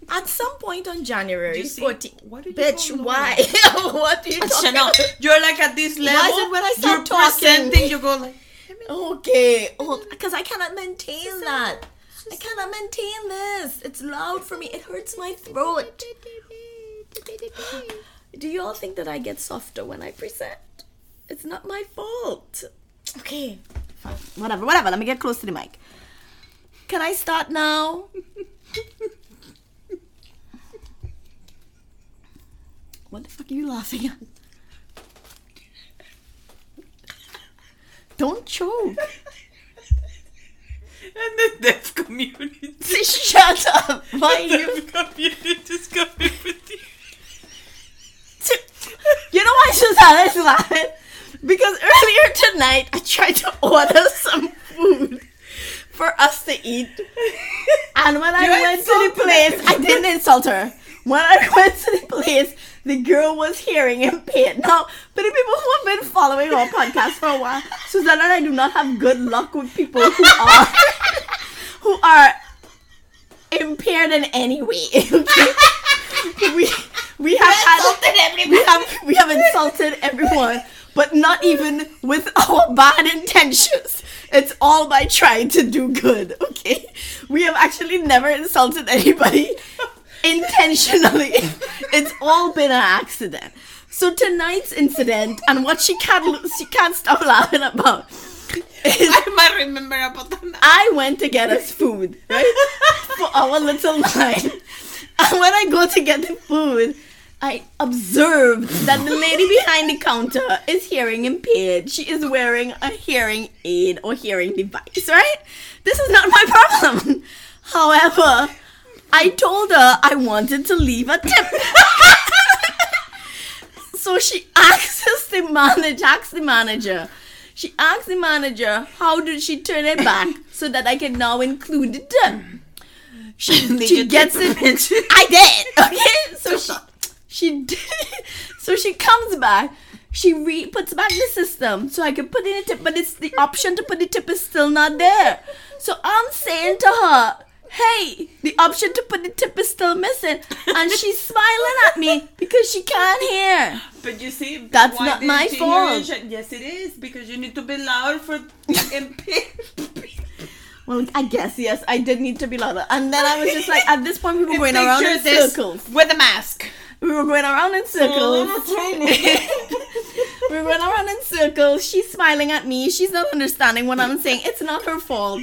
At some point on January You 14th. what did you Bitch, why? what are you talking about? you're like at this level. Why is it when I stop you're talking? presenting, you go like. Okay, because I cannot maintain that. I cannot maintain this. It's loud for me. It hurts my throat. Do you all think that I get softer when I present? It's not my fault. Okay, fine. Whatever, whatever. Let me get close to the mic. Can I start now? What the fuck are you laughing at? Don't choke. And the deaf community. Shut up. Why are you? deaf community is coming with you. You know why Susanna is laughing? Because earlier tonight I tried to order some food for us to eat. And when I went to the place, I didn't insult her. When I went to the place, the girl was hearing impaired. Now, for the people who have been following our podcast for a while, Susanna and I do not have good luck with people who are who are impaired in any way. Okay? we we have had we have we have insulted everyone, but not even with our bad intentions. It's all by trying to do good. Okay, we have actually never insulted anybody intentionally. It's all been an accident. So tonight's incident and what she can't she can't stop laughing about is I might remember about that. I went to get us food, right? For our little line. And when I go to get the food, I observed that the lady behind the counter is hearing impaired. She is wearing a hearing aid or hearing device, right? This is not my problem. However, I told her I wanted to leave a tip. so she asks the manager, asks the manager. She asks the manager, how did she turn it back so that I can now include the tip? She, she gets it. I did. Okay, so she she did. So she comes back. She re puts back the system so I can put in a tip, but it's the option to put the tip is still not there. So I'm saying to her, "Hey, the option to put the tip is still missing," and she's smiling at me because she can't hear. But you see, That's not my fault. Yes, it is because you need to be loud for. Well, I guess yes, I did need to be louder, and then I was just like, at this point, we were going around in circles. with a mask. We were going around in circles. we were going around in circles. She's smiling at me. She's not understanding what I'm saying. It's not her fault.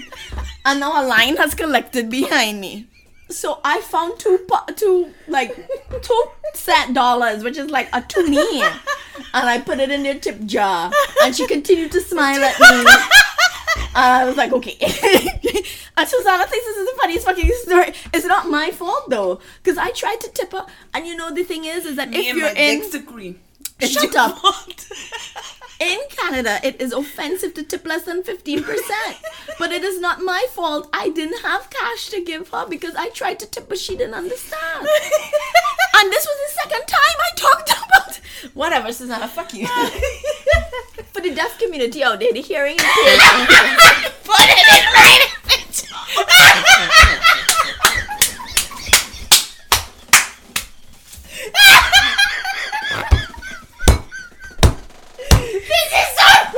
And now a line has collected behind me. So I found two, po- two like two set dollars, which is like a toonie, and I put it in their tip jar. And she continued to smile at me. And I was like, okay. Uh, and Susanna thinks this is the funniest fucking story. It's not my fault though, because I tried to tip her. And you know the thing is, is that Me if you're my in. Shut up. in Canada, it is offensive to tip less than fifteen percent. But it is not my fault. I didn't have cash to give her because I tried to tip, but she didn't understand. and this was the second time I talked about. Whatever, Susanna. Fuck you. For the deaf community out there, the hearing impaired. Put it in right This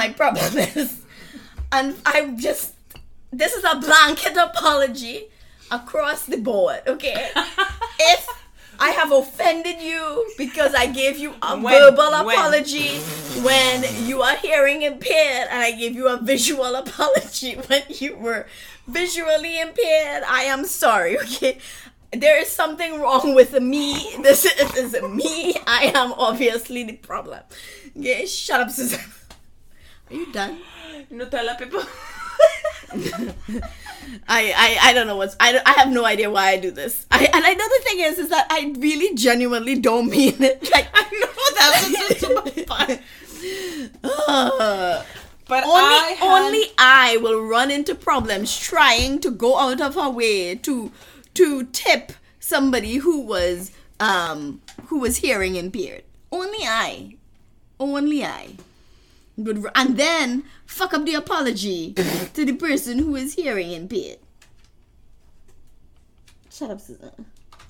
my problem is. And I'm just. This is a blanket apology across the board, okay? If I have offended you because I gave you a When? verbal When? apology when you are hearing impaired, and I gave you a visual apology when you were visually impaired, I am sorry, okay? There is something wrong with me. This is, is me. I am obviously the problem. Okay, shut up, Susan. Are you done? No tell the people. I, I, I don't know what's I, I have no idea why I do this. I and I know the thing is is that I really genuinely don't mean it. Like I know that was just so much fun. uh, But only I had, only I will run into problems trying to go out of her way to to tip somebody who was um who was hearing impaired. Only I. Only I. Would, r- and then fuck up the apology to the person who is hearing impaired. Shut up, Susan.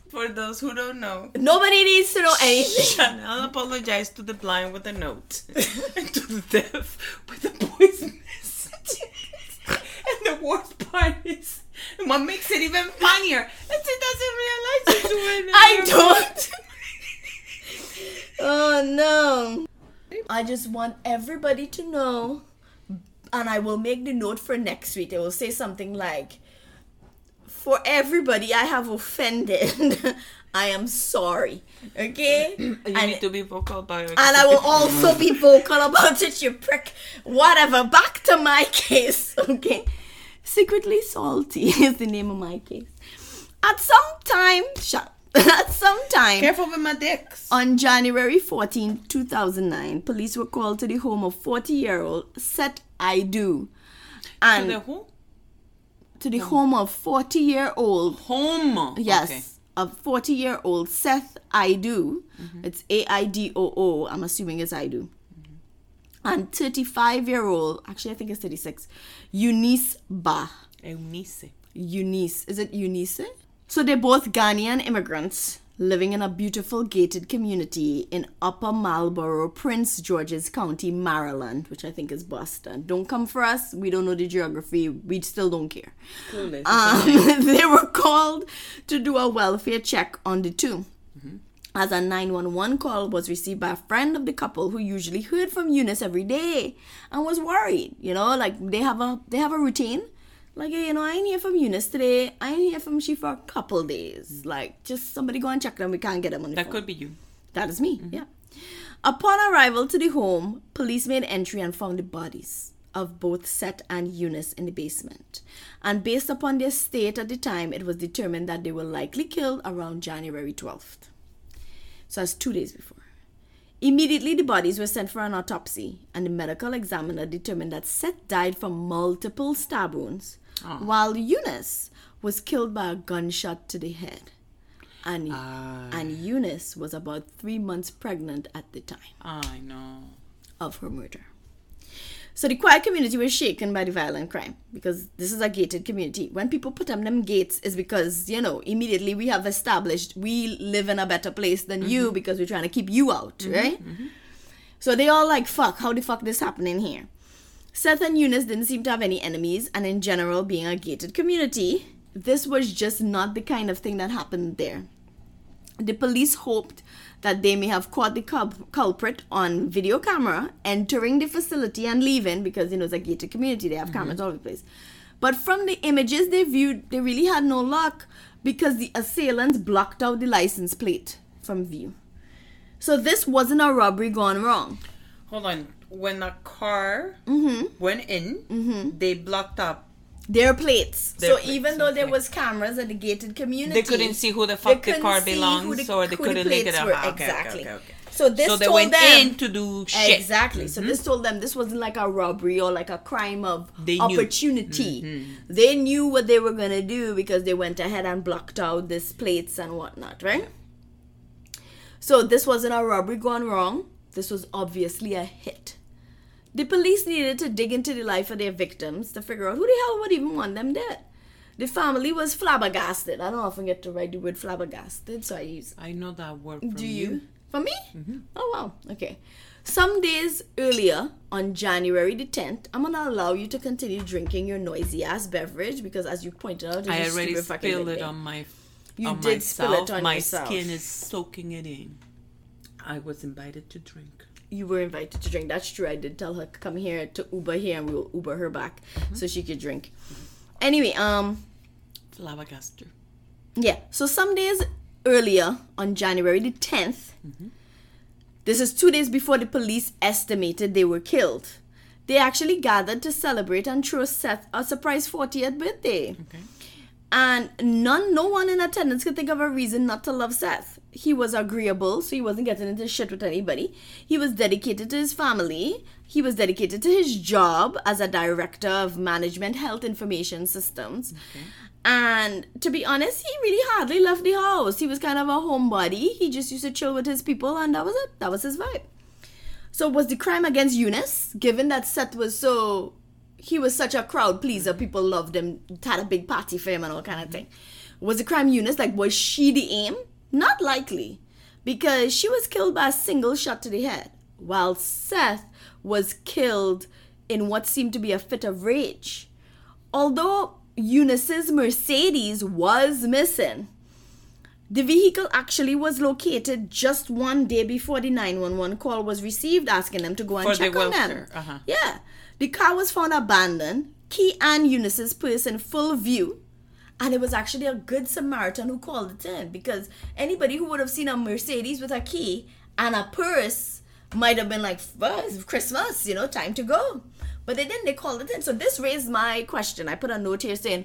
for those who don't know, Nobody needs to know anything. Chanel apologized to the blind with a note and to the deaf with a poison message. and the worst part is, and what makes it even funnier, is she doesn't realize she's doing it. I don't. oh no. I just want everybody to know, and I will make the note for next week. It will say something like, "For everybody I have offended, I am sorry." Okay, You and, need to be vocal about it. and I will also be vocal about it. You prick. Whatever. Back to my case. Okay. Secretly Salty is the name of my case. At some time, shut. At some time Careful with my dicks. on January 14, 2009, police were called to the home of 40 year old Seth Aidoo. To And the who? to the home of 40 year old, Home. yes, Okay. of 40 year old Seth Aidoo. Mm-hmm. It's A I D O O, I'm assuming it's Aidoo. And 35 year old, actually, I think it's 36, Eunice Ba. Eunice. Eunice. Is it Eunice? So they're both Ghanaian immigrants living in a beautiful gated community in Upper Marlboro, Prince George's County, Maryland, which I think is Boston. Don't come for us. We don't know the geography. We still don't care. Um, they were called to do a welfare check on the 2 As a 911 call was received by a friend of the couple who usually heard from Eunice every day and was worried. You know, like they have a they have a routine. Like, hey, you know, I ain't hear from Eunice today. I ain't hear from she for a couple days. Mm. Like, just somebody go and check them. We can't get them on the that phone. could be you. That is me, mm-hmm. yeah. Upon arrival to the home, police made entry and found the bodies of both Seth and Eunice in the basement. And based upon their state at the time, it was determined that they were likely killed around January 12th. So that's two days before. Immediately, the bodies were sent for an autopsy, and the medical examiner determined that Seth died from multiple stab wounds, Oh. while Eunice was killed by a gunshot to the head. And, Ah. and Eunice was about three months pregnant at the time I know. of her murder. So the quiet community was shaken by the violent crime because this is a gated community. When people put up them gates, is because you know immediately we have established we live in a better place than you mm-hmm. because we're trying to keep you out, mm-hmm. right? Mm-hmm. So they all like fuck. How the fuck this happening here? Seth and Eunice didn't seem to have any enemies, and in general, being a gated community, this was just not the kind of thing that happened there. The police hoped that they may have caught the cul- culprit on video camera entering the facility and leaving because you know it's a gated community, they have cameras mm-hmm. all over the place. But from the images they viewed, they really had no luck because the assailants blocked out the license plate from view. So this wasn't a robbery gone wrong. Hold on. When a car Mm-hmm. went in, they blocked up. Their plates. Their so plates, even though there okay. was cameras at the gated community, They couldn't see who the they fuck the car belongs, the- or they couldn't link it plates up. were. Okay, okay, exactly. okay, okay. So this so they told went them in to do shit. Exactly. So this told them this wasn't like a robbery or like a crime of They knew. Mm-hmm. opportunity. They knew what they were gonna do because they went ahead and blocked out these plates and whatnot, right? So this wasn't a robbery gone wrong. This was obviously a hit. The police needed to dig into the life of their victims to figure out who the hell would even want them dead. The family was flabbergasted. I don't often get to write the word flabbergasted, so I use I know that word from do you. you? For me? Mm-hmm. Oh, wow. Okay. Some days earlier, on January the 10th, I'm going to allow you to continue drinking your noisy ass beverage because, as you pointed out, I already spilled it on my. You on did myself. spill it on my yourself. skin is soaking it in. I was invited to drink. You were invited to drink. That's true. I did tell her to come here to Uber here and we'll Uber her back so she could drink. Anyway, um, Flabbergaster. Yeah. So some days earlier, on January the 10th, this is two days before the police estimated they were killed. They actually gathered to celebrate and throw Seth a surprise 40th birthday. Okay. And none, no one in attendance could think of a reason not to love Seth. He was agreeable, so he wasn't getting into shit with anybody. He was dedicated to his family. He was dedicated to his job as a director of management health information systems. And to be honest, he really hardly left the house. He was kind of a homebody. He just used to chill with his people, and that was it. That was his vibe. So was the crime against Eunice, given that Seth was so he was such a crowd pleaser, people loved him, had a big party for him and all kind of thing. Was the crime Eunice? Like was she the aim? Not likely. Because she was killed by a single shot to the head, while Seth was killed in what seemed to be a fit of rage. Although Eunice's Mercedes was missing, the vehicle actually was located just one day before the 911 call was received asking them to go and For the check on them. uh-huh. Yeah. The car was found abandoned, key and Eunice's purse in full view. And it was actually a good Samaritan who called it in because anybody who would have seen a Mercedes with a key and a purse might have been like, well, it's Christmas, you know, time to go. But they didn't. They called it in. So this raised my question. I put a note here saying,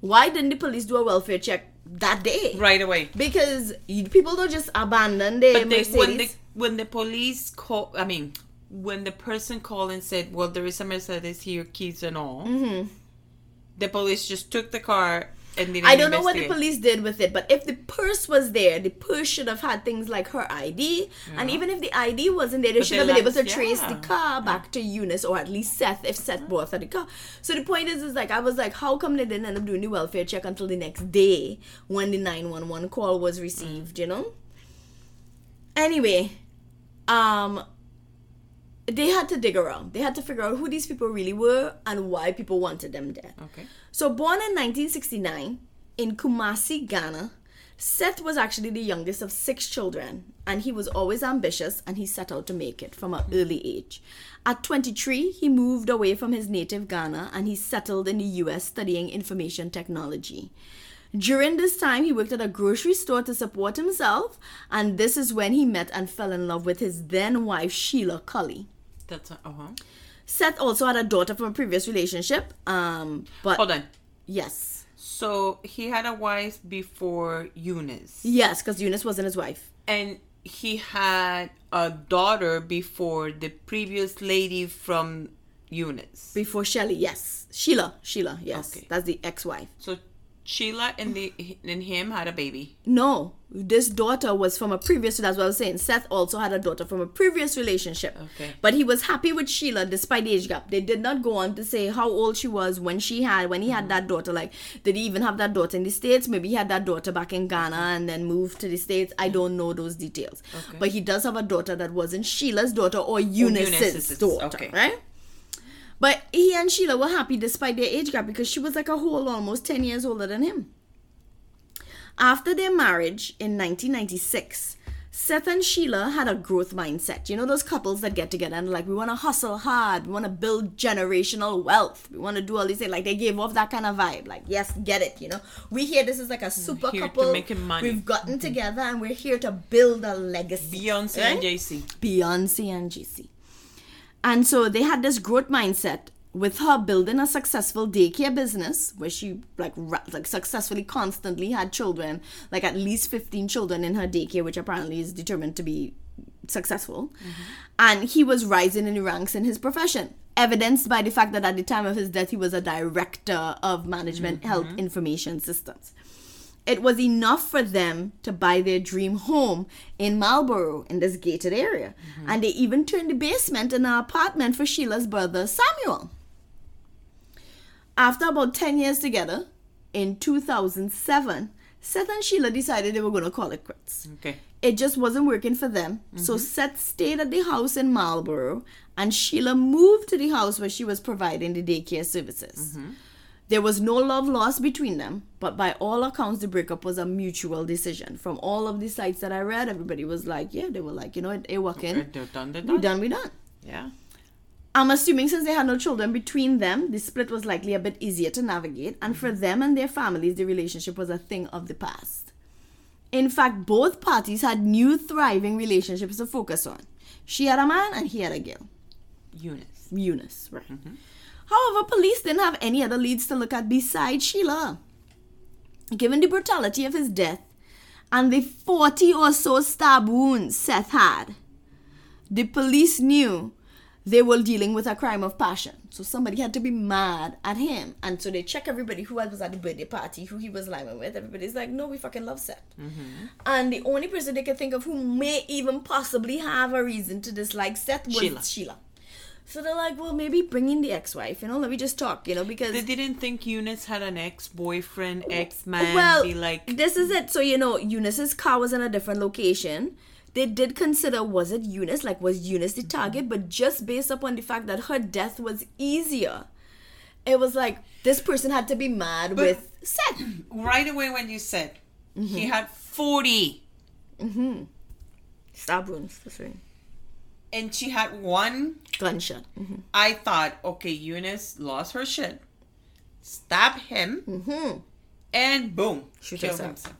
why didn't the police do a welfare check that day? Right away. Because people don't just abandon their But they, Mercedes. when the when the police call, I mean, when the person called and said, "Well, there is a Mercedes here, keys and all," Mm-hmm. the police just took the car and didn't I don't know what the police did with it, but if the purse was there, the purse should have had things like her ID. And even if the ID wasn't there, they But should they have been able to like- trace the car back to Eunice or at least Seth if Seth bought her the car. So the point is, is like, I was like, how come they didn't end up doing the welfare check until the next day when the 911 call was received, you know? Anyway, um, they had to dig around. They had to figure out who these people really were and why people wanted them dead. Okay. So, born in 1969 in Kumasi, Ghana, Seth was actually the youngest of six children, and he was always ambitious and he set out to make it from an early age. At 23, he moved away from his native Ghana and he settled in the US studying information technology. During this time, he worked at a grocery store to support himself, and this is when he met and fell in love with his then wife, Sheila Cully. That's uh huh. Seth also had a daughter from a previous relationship, um, but Hold on. yes, So he had a wife before Eunice, yes, because Eunice wasn't his wife. and he had a daughter before the previous lady from Eunice. Before Shelley, yes. Sheila, Sheila, yes. Okay. That's the ex-wife. So Sheila and the and him had a baby. No, this daughter was from a previous, that's what I was saying. Seth also had a daughter from a previous relationship. Okay. But he was happy with Sheila despite the age gap. They did not go on to say how old she was when she had, when he had mm. that daughter. Like, did he even have that daughter in the States? Maybe he had that daughter back in Ghana and then moved to the States. I don't know those details. Okay. But he does have a daughter that wasn't Sheila's daughter or Eunice's, Eunice's, daughter, okay. right? But he and Sheila were happy despite their age gap because she was like a whole almost 10 years older than him. After their marriage in 1996, Seth and Sheila had a growth mindset. You know those couples that get together and like we want to hustle hard, we want to build generational wealth, we want to do all these things. Like they gave off that kind of vibe. Like yes, get it. You know, we here. This is like a super couple. making money. We've gotten mm-hmm. together and we're here to build a legacy. Beyonce Right? and Jay-Z. Beyonce and Jay-Z. And so they had this growth mindset with her building a successful daycare business where she like ra- like successfully constantly had children, like at least 15 children in her daycare which apparently is determined to be successful. Mm-hmm. And he was rising in the ranks in his profession. Evidenced by the fact that at the time of his death, he was a director of management mm-hmm. health information systems. It was enough for them to buy their dream home in Marlboro in this gated area. Mm-hmm. And they even turned the basement in an apartment for Sheila's brother Samuel. After about 10 years together, in 2007, Seth and Sheila decided they were going to call it quits. Okay. It just wasn't working for them. So mm-hmm. Seth stayed at the house in Marlboro and Sheila moved to the house where she was providing the daycare services. Mm-hmm. There was no love lost between them, but by all accounts, the breakup was a mutual decision. From all of the sites that I read, everybody was like, yeah, they were like, you know, it, it working. They're done. They're We done. done, we done. Yeah. I'm assuming since they had no children between them, the split was likely a bit easier to navigate, and for mm-hmm. them and their families, the relationship was a thing of the past. In fact, both parties had new thriving relationships to focus on. She had a man and he had a girl, Eunice. Eunice, right? Mm-hmm. However, police didn't have any other leads to look at besides Sheila. Given the brutality of his death and the 40 or so stab wounds Seth had, the police knew they were dealing with a crime of passion. So somebody had to be mad at him. And so they check everybody who was at the birthday party, who he was lying with. Everybody's like, no, we fucking love Seth. Mm-hmm. And the only person they could think of who may even possibly have a reason to dislike Seth was Sheila. Sheila. So they're like, well, maybe bring in the ex-wife, you know, let me just talk, you know, because They didn't think Eunice had an ex-boyfriend, ex-man. well, be like, this is it. So you know, Eunice's car was in a different location. They did consider was it Eunice, like was Eunice the target, but just based upon the fact that her death was easier, it was like this person had to be mad with Seth. right away when you said Mm-hmm. he had 40 Stab wounds, that's right. And she had one, Gunshot. Mhm. I thought, okay, Eunice lost her shit, stab him, Mhm. and boom, Shoot killed herself. himself.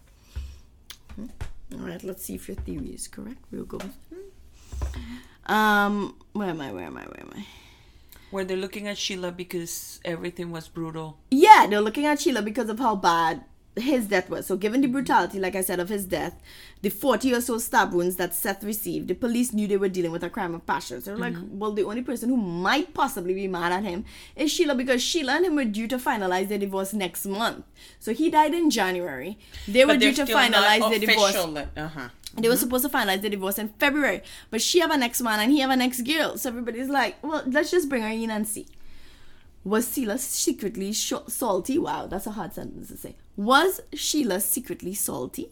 All right, let's see if your theory is correct. We'll go. Um, where am I? Where am I? Where am I? Where they're looking at Sheila because everything was brutal. Yeah, they're looking at Sheila because of how bad his death was. So, given the brutality, like I said, of his death, the 40 or so stab wounds that Seth received, the police knew they were dealing with a crime of passion. So, they're like, well, the only person who might possibly be mad at him is Sheila because Sheila and him were due to finalize their divorce next month. So, he died in January. They were due to finalize their divorce. Uh-huh. They were supposed to finalize the divorce in February, but she have an ex man and he have an ex girl. So everybody's like, well, let's just bring her in and see. Was Sheila secretly sh- salty? Wow, that's a hard sentence to say. Was Sheila secretly salty?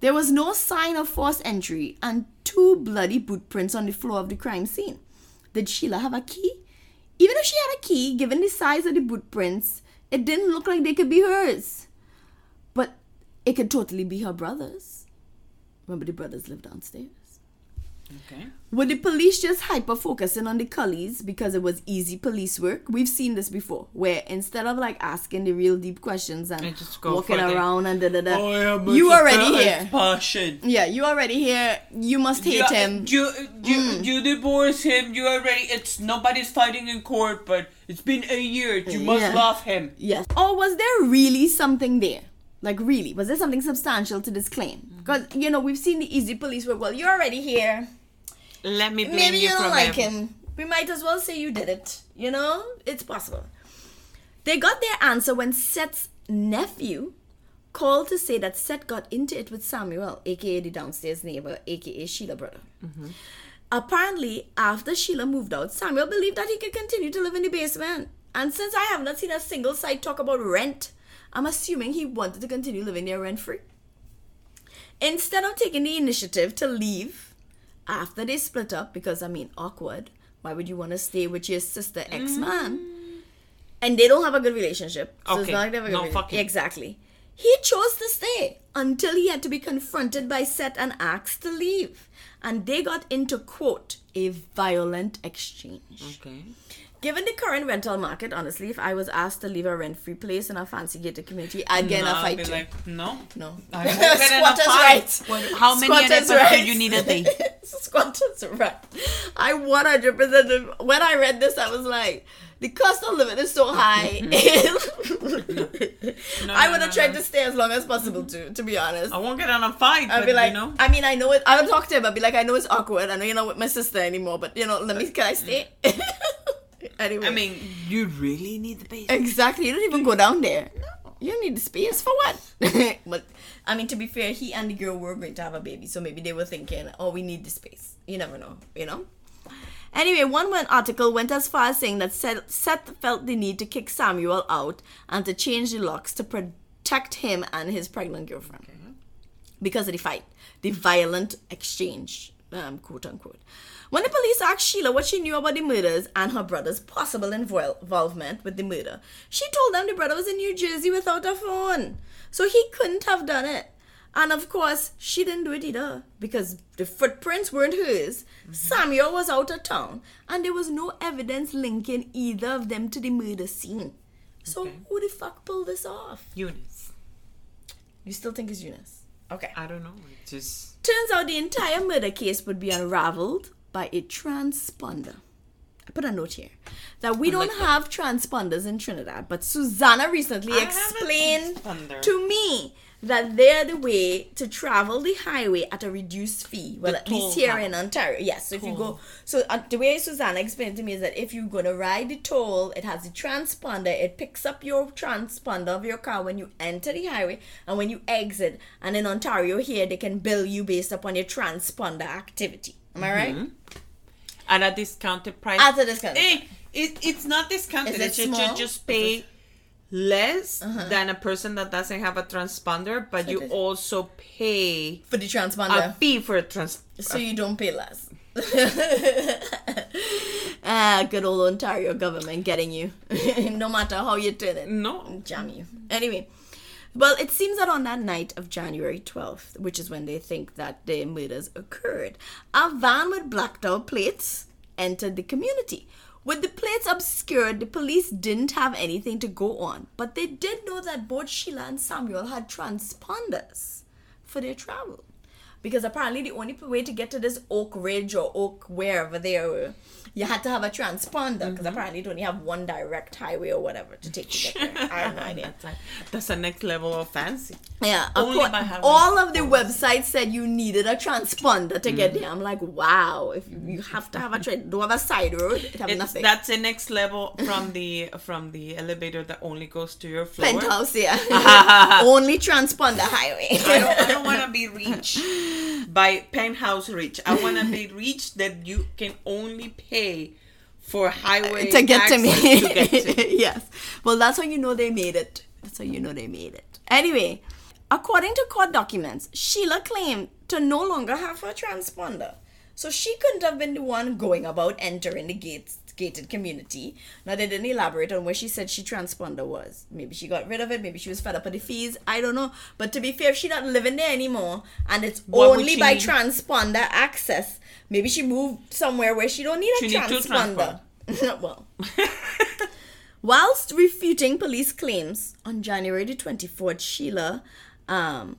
There was no sign of forced entry and two bloody boot prints on the floor of the crime scene. Did Sheila have a key? Even if she had a key, given the size of the boot prints, it didn't look like they could be hers. But it could totally be her brother's. Remember, the brothers live downstairs. Okay. Were the police just hyper focusing on the cullies because it was easy police work? We've seen this before, where instead of like asking the real deep questions and just go walking for the- around and da da da, Oh, yeah, you already bad here. Passion. Yeah, you already here. You must hate You, him. Mm. you, you, you divorce him. You already. It's nobody's fighting in court, but it's been a year. You must Yeah. love him. Yes. Or was there really something there? Like really, was there something substantial to this claim? Mm-hmm. Because you know we've seen the easy police work. Well, you're already here. Let me blame Maybe you, you don't like him. him. We might as well say you did it. You know, it's possible. They got their answer when Seth's nephew called to say that Seth got into it with Samuel, aka the downstairs neighbor, aka Sheila brother. Mm-hmm. Apparently, after Sheila moved out, Samuel believed that he could continue to live in the basement. And since I have not seen a single side talk about rent, I'm assuming he wanted to continue living there rent free. Instead of taking the initiative to leave after they split up, because I mean, awkward, why would you want to stay with your sister ex mm. man? And they don't have a good relationship. So it's Okay. not like they have a good No rela- fucking- Exactly. He chose to stay until he had to be confronted by Seth and asked to leave. And they got into, quote, a violent exchange. Okay. Given the current rental market, honestly, if I was asked to leave a rent free place in a fancy gated community, again, I'd get in a fight be like, no. no. I won't get in a Squatters' rights. What- how many Squatters' episodes do you need a day? Squatters' rights. I 100% when I read this, I was like, the cost of living is so high. I would have no, tried no. to stay as long as possible too, to be honest. I won't get in a fight, I'd but be like, you know. I mean, I know it. I would talk to him. I'd be like, I know it's awkward. I know you're not with my sister anymore, but you know, let me. Can I stay? Anyway, I mean, you really need the base. exactly. You don't even go down there. No. You need the space for what? but I mean, to be fair, he and the girl were going to have a baby, so maybe they were thinking, "Oh, we need the space." You never know, you know. Anyway, one one article went as far as saying that Seth Seth felt the need to kick Samuel out and to change the locks to protect him and his pregnant girlfriend because of the fight, the violent exchange, um, quote unquote. When the police asked Sheila what she knew about the murders and her brother's possible invol- involvement with the murder, she told them the brother was in New Jersey without a phone, so he couldn't have done it. And of course, she didn't do it either because the footprints weren't hers. Samuel was out of town, and there was no evidence linking either of them to the murder scene. So Okay. who the fuck pulled this off? Eunice. You still think it's Eunice? Okay. I don't know. It just. Turns out the entire murder case would be unraveled by a transponder. I put a note here that we I don't like that. have transponders in Trinidad, but Susanna recently I explained to me that they're the way to travel the highway at a reduced fee. Well, The at least here path. in Ontario. Yes. So if you go, so uh, the way Susanna explained to me is that if you're gonna ride the toll, it has a transponder. It picks up your transponder of your car when you enter the highway and when you exit. And in Ontario here, they can bill you based upon your transponder activity. Am I right? At a discounted price. At a discount. Eh, it, it's not discounted. Is it It's just, small? you just pay less Uh-huh. than a person that doesn't have a transponder, but you it is. also pay For the transponder. a fee for a trans. so you don't pay less. ah, good old Ontario government getting you. no matter how you turn it. No. jam you. Anyway, well, it seems that on that night of January 12th, which is when they think that the murders occurred, a van with blacked out plates entered the community. With the plates obscured, the police didn't have anything to go on, but they did know that both Sheila and Samuel had transponders for their travel. Because apparently the only way to get to this Oak Ridge or Oak wherever they were, you had to have a transponder because mm-hmm. apparently they only have one direct highway or whatever to take get there. I have no idea. That's, a, that's a next level of fancy. Yeah, Only acco- by having all of the websites said you needed a transponder to get mm. there. I'm like, wow, if you, you have to have a tra- don't have a side road, it have It's, nothing. that's the next level from the from the elevator that only goes to your floor. Penthouse, yeah. Only transponder highway. I don't, I don't want to be reached by penthouse rich. I want to be rich that you can only pay for highway to get to me. to get to. yes. Well, that's how you know they made it. That's how you know they made it. Anyway, according to court documents, Sheila claimed to no longer have her transponder. So she couldn't have been the one going about entering the gates, gated community. Now, they didn't elaborate on where she said she transponder was. Maybe she got rid of it. Maybe she was fed up with the fees. I don't know. But to be fair, if she's not living there anymore and it's What only by need? transponder access, maybe she moved somewhere where she don't need a need transponder. well, Whilst refuting police claims on January the 24th, Sheila, um,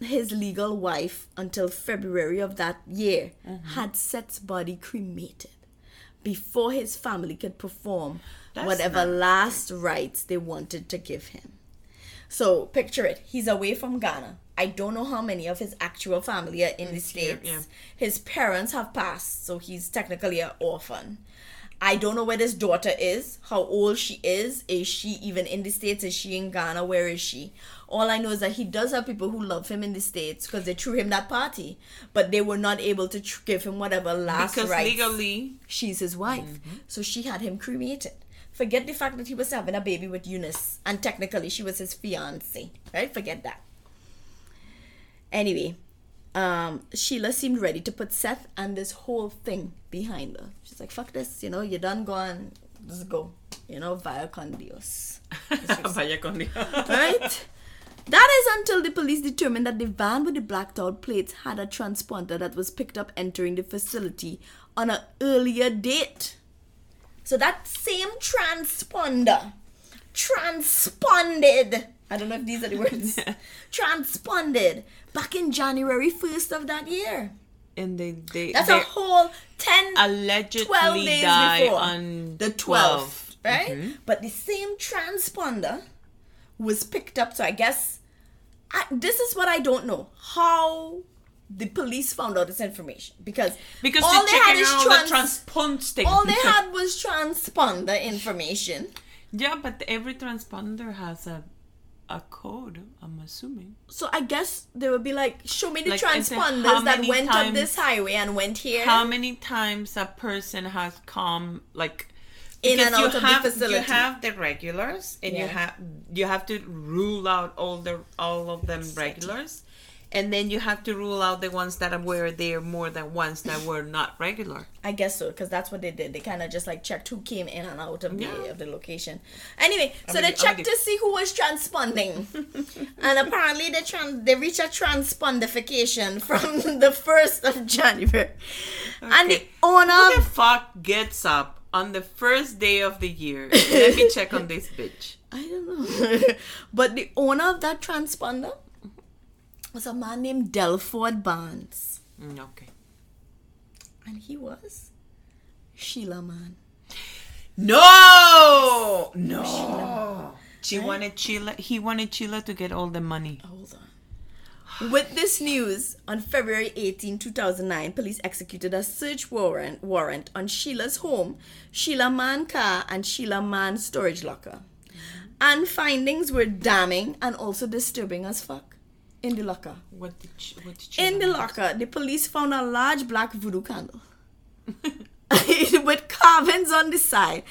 his legal wife, until February of that year, had Seth's body cremated before his family could perform That's whatever last rites they wanted to give him. So picture it. He's away from Ghana. I don't know how many of his actual family are in the here, States. yeah. His parents have passed, so he's technically an orphan. I don't know where this daughter is, how old she is. Is she even in the States? Is she in Ghana? Where is she? All I know is that he does have people who love him in the States because they threw him that party, but they were not able to tr- give him whatever last because rites. legally, She's his wife. So she had him cremated. Forget the fact that he was having a baby with Eunice, and technically she was his fiance, right? Forget that. Anyway, um, Sheila seemed ready to put Seth and this whole thing behind her. She's like, fuck this, you know, you're done gone. Let's go. You know, via con Dios. vaya con Dios. Right? That is until the police determined that the van with the blacked out plates had a transponder that was picked up entering the facility on an earlier date. So that same transponder transponded. I don't know if these are the words. transponded back in January 1st of that year. and they they That's they a whole 10 allegedly 12 days before on the 12th, right? Mm-hmm. But the same transponder was picked up. So I guess I, this is what I don't know how the police found out this information because because all they're had is trans- the all they had was transponder information. yeah, but every transponder has a a code. I'm assuming. So I guess they would be like, show me the Like, and say, how transponders that went up this highway and went here. How many times a person has come like In and because you out of the have, facility. You have the regulars, and you have you have to rule out all the all of them regulars, and then you have to rule out the ones that were there more than once that were not regular. I guess so, because that's what they did. They kind of just like checked who came in and out of the Yeah. of the location. Anyway, so they checked to see who was transponding, and apparently they tran- they reached a transpondification from the first of January, and the owner Who the fuck gets up on the first day of the year? Let me check on this bitch. I don't know, but the owner of that transponder was a man named Delford Barnes, Mm, Okay. and he was Sheila man. No, no. She wanted Sheila. He wanted Sheila to get all the money. Hold on. With this news, on February 18, 2009, police executed a search warrant warrant on Sheila's home, Sheila Man car, and Sheila Man storage locker. And findings were damning and also disturbing as fuck in the locker. What did she, what did In the locker, the police found a large black voodoo candle with carvings on the side,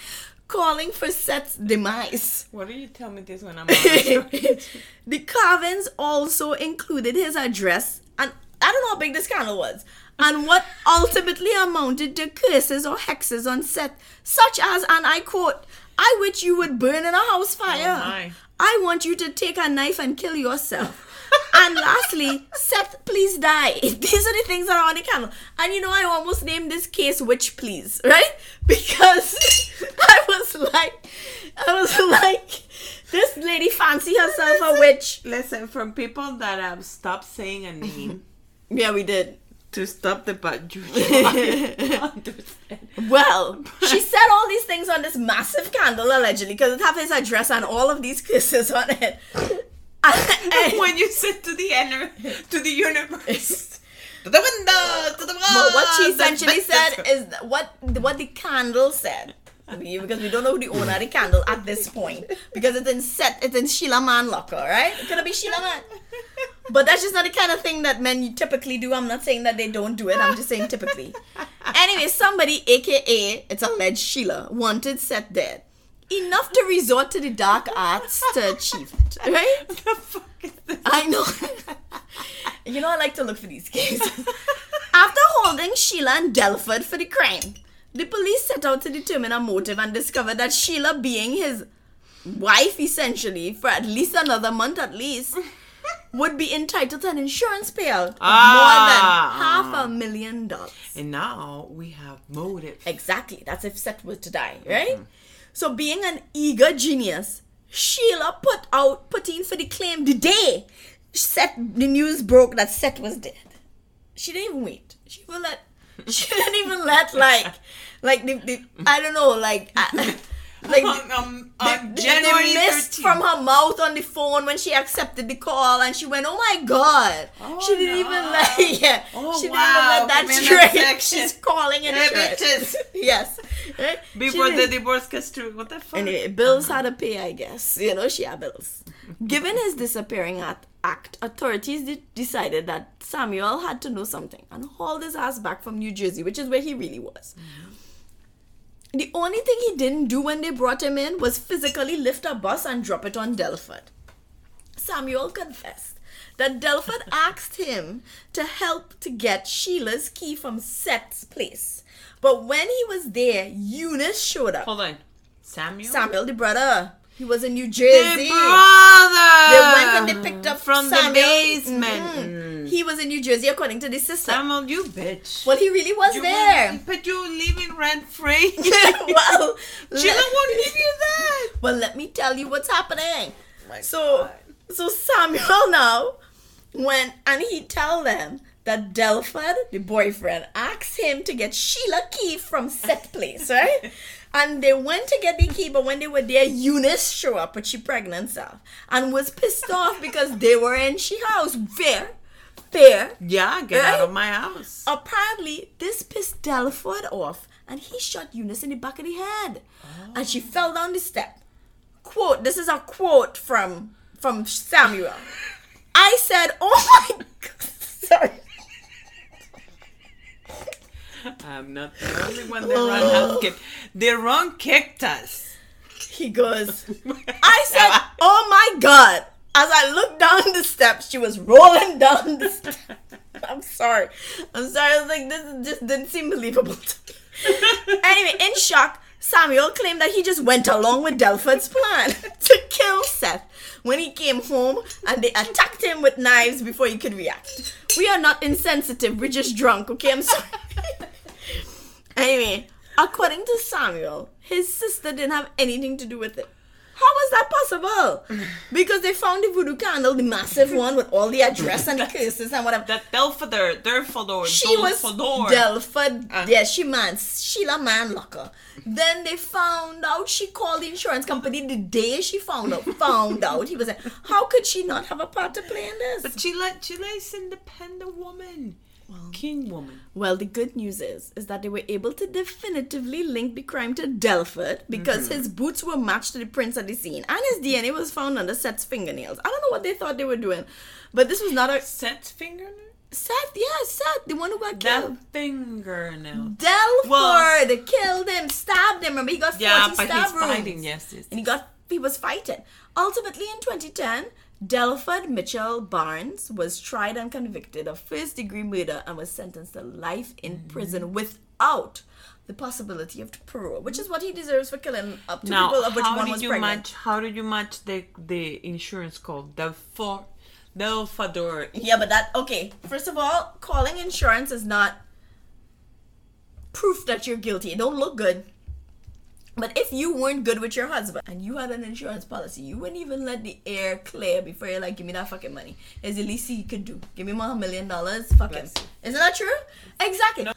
calling for Seth's demise. What do you tell me this when I'm the the carvings also included his address and I don't know how big this candle was. And what ultimately amounted to curses or hexes on Seth, such as, and I quote, I wish you would burn in a house fire. Oh. I want you to take a knife and kill yourself. And lastly, Seth, please die. These are the things that are on the candle. And you know, I almost named this case Witch Please, right? Because I was like, I was like, this lady fancy herself a witch. Listen, from people that um, have stopped saying a name Yeah, we did. to stop the bad juju. Well, she said all these things on this massive candle allegedly because it has his address and all of these kisses on it. And- when you said to the ener- to the universe, to the window, to the wall. But what she essentially said is what what the candle said. Because we don't know who the owner of the candle at this point. Because it's in set, it's in Sheila Man locker, right? It could be Sheila Man. But that's just not the kind of thing that men typically do. I'm not saying that they don't do it. I'm just saying typically. Anyway, somebody, aka it's alleged Sheila, wanted Seth dead. Enough to resort to the dark arts to achieve it, right? the fuck is this? I know. you know, I like to look for these cases. After holding Sheila and Delford for the crime, the police set out to determine a motive and discovered that Sheila, being his wife essentially for at least another month at least, would be entitled to an insurance payout of Ah. more than half a million dollars. And now we have motive. Exactly. That's if Seth was to die, right? So being an eager genius, Sheila put out put in for the claim the day Seth the news broke that Seth was dead. She didn't even wait. She let she didn't even let like like the, the I don't know, like uh, like um, um, the, uh, January the mist 13th. from her mouth on the phone when she accepted the call and she went, Oh my god. Oh, she didn't even no. let yeah. Oh, she wow. didn't even let that Give me that straight. She's calling it straight. bitches. yes. Right? Before the divorce gets through. What the fuck? Anyway, bills had to pay, I guess. You know, she had bills. Given his disappearing act, act authorities de- decided that Samuel had to know something and hauled his ass back from New Jersey, which is where he really was. The only thing he didn't do when they brought him in was physically lift a bus and drop it on Delford. Samuel confessed that Delford asked him to help to get Sheila's key from Seth's place. But when he was there, Eunice showed up. Hold on. Samuel? Samuel, the brother. He was in New Jersey. The Jersey. brother! They went and they picked up from Samuel. the basement. Mhm. Mm. He was in New Jersey, according to the sister. Samuel, you bitch. well, he really was you there. will- but you living rent free. well, Sheila won't give you that. well, let me tell you what's happening. My So, God. so Samuel now went and he tell them that Delford, the boyfriend, asked him to get Sheila key from set place, right? And they went to get the key, but when they were there, Eunice show up with she pregnant self and was pissed off because they were in she house. Fair, fair. Yeah, get Right? out of my house. Apparently, this pissed Delford off, and he shot Eunice in the back of the head, and she oh. fell down the step. Quote: This is a quote from from Samuel. I said, "Oh my god!" Sorry. I'm not the only one that run has oh. kicked. The wrong kicked us. He goes. I said, "Oh my god!" As I looked down the steps, she was rolling down the steps. I'm sorry. I'm sorry. I was like, this just didn't seem believable to me. anyway, in shock, Samuel claimed that he just went along with Delford's plan to kill Seth when he came home and they attacked him with knives before he could react. We are not insensitive, we're just drunk, okay? I'm sorry. Anyway, according to Samuel, his sister didn't have anything to do with it. How was that possible? Because they found the voodoo candle, the massive one with all the address and the curses and whatever. That Delfador, Delfador, She was. Delford. Uh. yeah, she man Sheila Manlocker. Then they found out she called the insurance company the day she found out. Found out he was. How could she not have a part to play in this? But she Sheila, Sheila is independent woman. King woman. Well, the good news is is that they were able to definitively link the crime to Delford because Mm-hmm. his boots were matched to the prints at the scene, and his DNA was found under Seth's fingernails. I don't know what they thought they were doing, but this was not a Set fingernail? Seth. Yeah, Seth, the one who got That killed. fingernail. Delford Well- killed him, stabbed him. Remember, he got 40 Yeah, but stab he's wounds. fighting, yes, yes. And he got he was fighting. Ultimately, in 2010, Delford Mitchell Barnes was tried and convicted of first degree murder and was sentenced to life in Mm-hmm. prison without the possibility of parole, which is what he deserves for killing up to Now, people, of which one was you pregnant. match? How did you match the the insurance call? Delfor, Delfador. Yeah, but that okay. First of all, calling insurance is not proof that you're guilty. It don't look good. But if you weren't good with your husband and you had an insurance policy, you wouldn't even let the air clear before you're like, give me that fucking money. It's the least he could do. Give me my million dollars. Fuck him. Isn't that true? Exactly.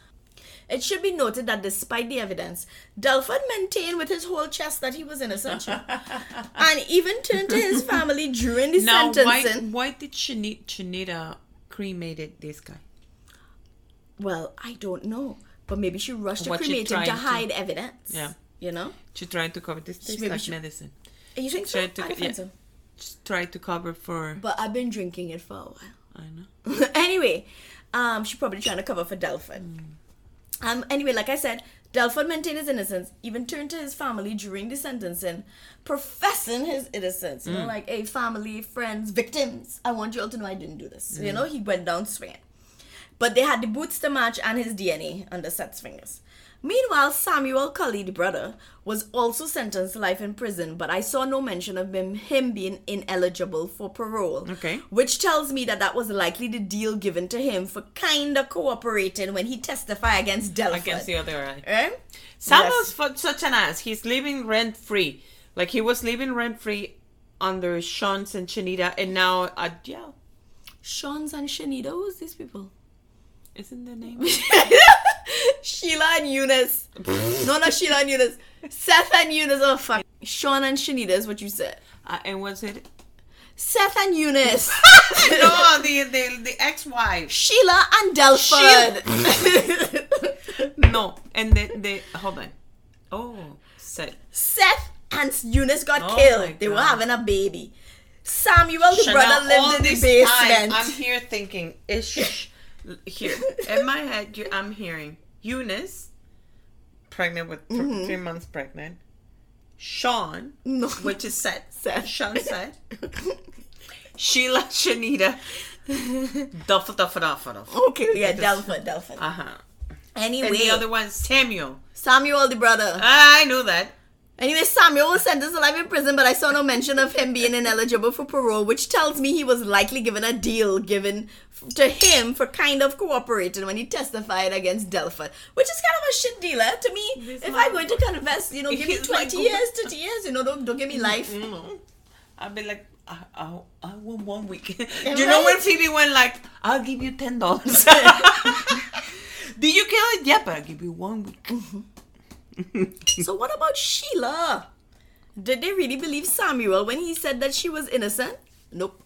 It should be noted that despite the evidence, Delford maintained with his whole chest that he was innocent. and even turned to his family during the Now, why, sentencing. why did Chinita, Chinita cremated this guy? Well, I don't know. But maybe she rushed to cremate him to to- hide evidence. Yeah. You know? She tried to cover this. Tastes maybe like she- medicine. You think so? I tried to- don't yeah. so. She tried to cover for. But I've been drinking it for a while. I know. anyway, um, she's probably trying to cover for Delford. Um, anyway, like I said, Delford maintained his innocence, even turned to his family during the sentencing, professing his innocence. You know, like, hey, family, friends, victims, I want you all to know I didn't do this. You know, he went down swinging. But they had the boots to match and his DNA under Seth's fingers. Meanwhile, Samuel the brother, was also sentenced to life in prison, but I saw no mention of him, him being ineligible for parole. Okay. Which tells me that that was likely the deal given to him for kinda cooperating when he testified against Delphi. Against the other guy. Right? Eh? Samuel's fu- such an ass. He's living rent free. Like he was living rent free under Sean's and Chinita, and now uh, at jail. Sean's and Shanita, who's these people? Isn't the name? Sheila and Eunice. no, not Sheila and Eunice. Seth and Eunice. Oh, fuck. Sean and Shanita is what you said. uh, and was it? Seth and Eunice. no, the the, the ex-wife. Sheila and Delford. No, and the the hold on. Oh, Seth. Seth and Eunice got Oh killed. They were having a baby. Samuel, the Chanel, brother, lived in the basement. time, I'm here thinking, is here in my head? You, I'm hearing Eunice, pregnant with th- Mm-hmm. three months pregnant. Sean, No. which is set. Seth. Sean said. Sheila, Shanita, Duffa, Duffa, Duffa, Duffa. okay, yeah, Delford, Delford. Uh huh. Anyway, And the other one, Samuel. Samuel, the brother. I knew that. Anyway, Samuel was sentenced to life in prison, but I saw no mention of him being ineligible for parole, which tells me he was likely given a deal given f- to him for kind of cooperating when he testified against Delford, which is kind of a shit dealer eh? to me. This if I'm going to confess, you know, give me He's like- 20 years, 30 years, you know, don't, don't give me life. Mm. mm, mm. I'd be like, I, I, I want one week. Do you know when? Phoebe went like, I'll give you ten dollars. Did you kill it? Yeah, but I'll give you one week. Mm-hmm. So what about Sheila? Did they really believe Samuel when he said that she was innocent? Nope.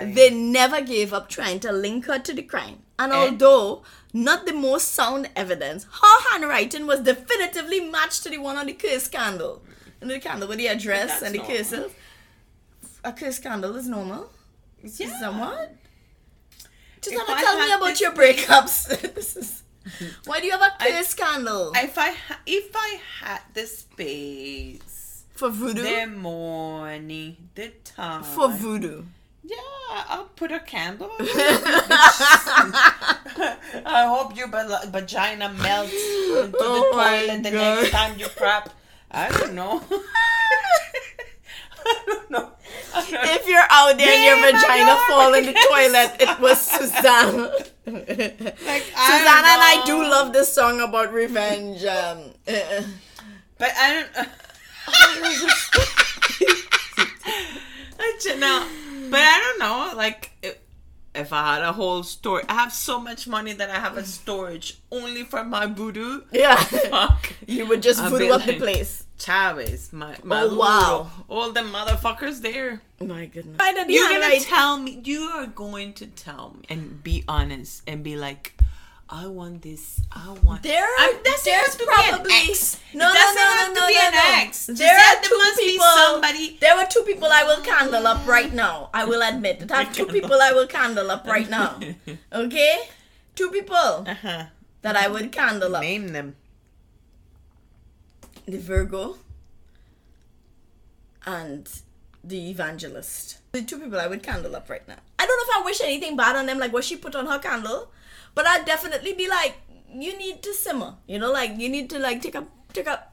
They never gave up trying to link her to the crime. And Eh. although not the most sound evidence, her handwriting was definitively matched to the one on the curse candle. And the candle with the address and the normal. curses. A curse scandal is normal. yeah. Somewhat. Just If wanna I tell me about your breakups. this is why do you have a curse candle? If I ha- if I had the space, for voodoo? the money, the time, For voodoo. yeah, I'll put a candle. I hope your vagina melts into Oh the toilet the next time you crap. I don't know. I don't know. I don't know. If you're out there and your vagina fall in the toilet, it was Suzanne. Like, Susanna and I do love this song about revenge. Um, uh, But I don't. Know. But I don't know. Like, if, if I had a whole store, I have so much money that I have a storage only for my voodoo. yeah. Fuck. You would just voodoo up the place. Chavez, my, my Oh, wow. All the motherfuckers there. My goodness. You're gonna tell me. You are going to tell me and be honest and be like, I want this. I want. There, I- doesn't there's have an probably ex. no, It no, doesn't no, no, to no, be no, no. There are two must be people. somebody- There were two people I will candle up right now. I will admit that I have two people I will candle up right now. Okay, two people Uh-huh. that I would candle up. Name them. The Virgo and the Evangelist. The two people I would candle up right now. I don't know if I wish anything bad on them, like what she put on her candle, but I'd definitely be like, you need to simmer. You know, like you need to like take a take a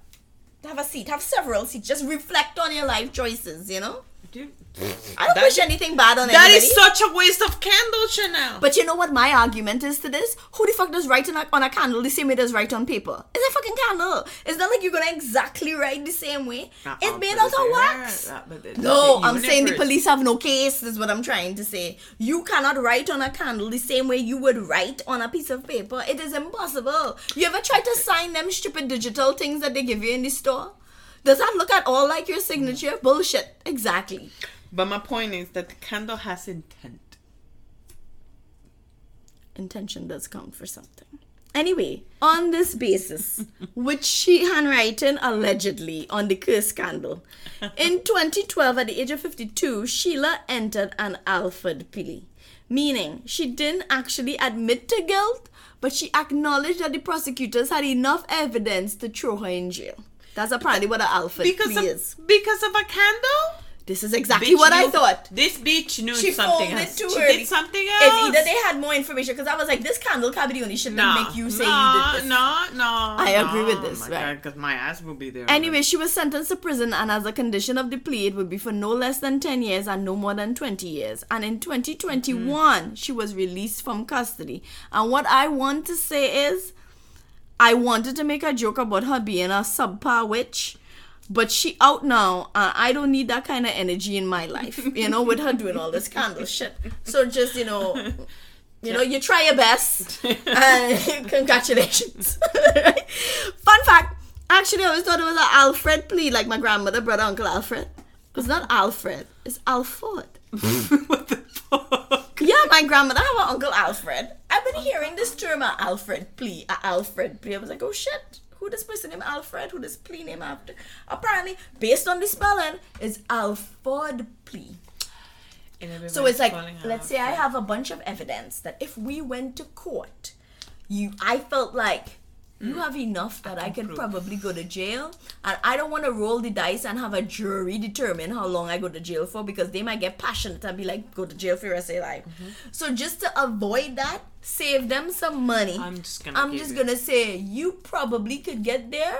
have a seat, have several seats. Just reflect on your life choices. You know, Dude, I don't That- wish anything bad on that anybody. is such a waste of candle, Chanel. but you know what my argument is to this? Who the fuck does write on a, on a candle the same way does write on paper? It's a fucking candle. It's not like you're gonna exactly write the same way. Uh-uh, it's made out of wax. it's No, I'm saying the police have no case. Is what I'm trying to say. You cannot write on a candle the same way you would write on a piece of paper. It is impossible. You ever try to sign them stupid digital things that they give you in the store? Does that look at all like your signature? Bullshit. Exactly. But my point is that the candle has intent. intention does count for something. Anyway, on this basis, which she handwritten allegedly on the curse candle, in 2012, at the age of 52, Sheila entered an Alfred plea, meaning she didn't actually admit to guilt, but she acknowledged that the prosecutors had enough evidence to throw her in jail. That's apparently what an Alfred Because plea of, is. because of a candle? This is exactly Bitch what I thought. This bitch knew She something else. too she early. did something else. If either they had more information, because I was like, this candle the only no, make you say no, you did this. No, no, I agree with this, oh right. Because my ass will be there. Anyway, she was sentenced to prison, and as a condition of the plea, it would be for no less than 10 years and no more than 20 years. And in 2021, mm-hmm. she was released from custody. And what I want to say is, I wanted to make a joke about her being a subpar witch, but she oh, out now, and uh, I don't need that kind of energy in my life, you know, with her doing all this candle shit. So just, you know, you know, you try your best. And uh, congratulations. Fun fact. Actually, I always thought it was an Alfred plea, like my grandmother, brother, uncle Alfred. It's not Alfred. It's Alford. what the fuck? Yeah, my grandmother have an uncle Alfred. I've been hearing this term, Alfred plea, Alfred plea. I was like, oh shit, who this person named Alfred? Who this plea name after? Apparently, based on the spelling, it's Alford plea. So it's like, let's say I have a bunch of evidence that if we went to court, you, I felt like you mm. have enough that I could prove. probably go to jail, and I don't want to roll the dice and have a jury determine how long I go to jail for because they might get passionate and be like, go to jail for the rest of your life. Mm-hmm. So just to avoid that, save them some money. I'm just gonna I'm just you- gonna say you probably could get there,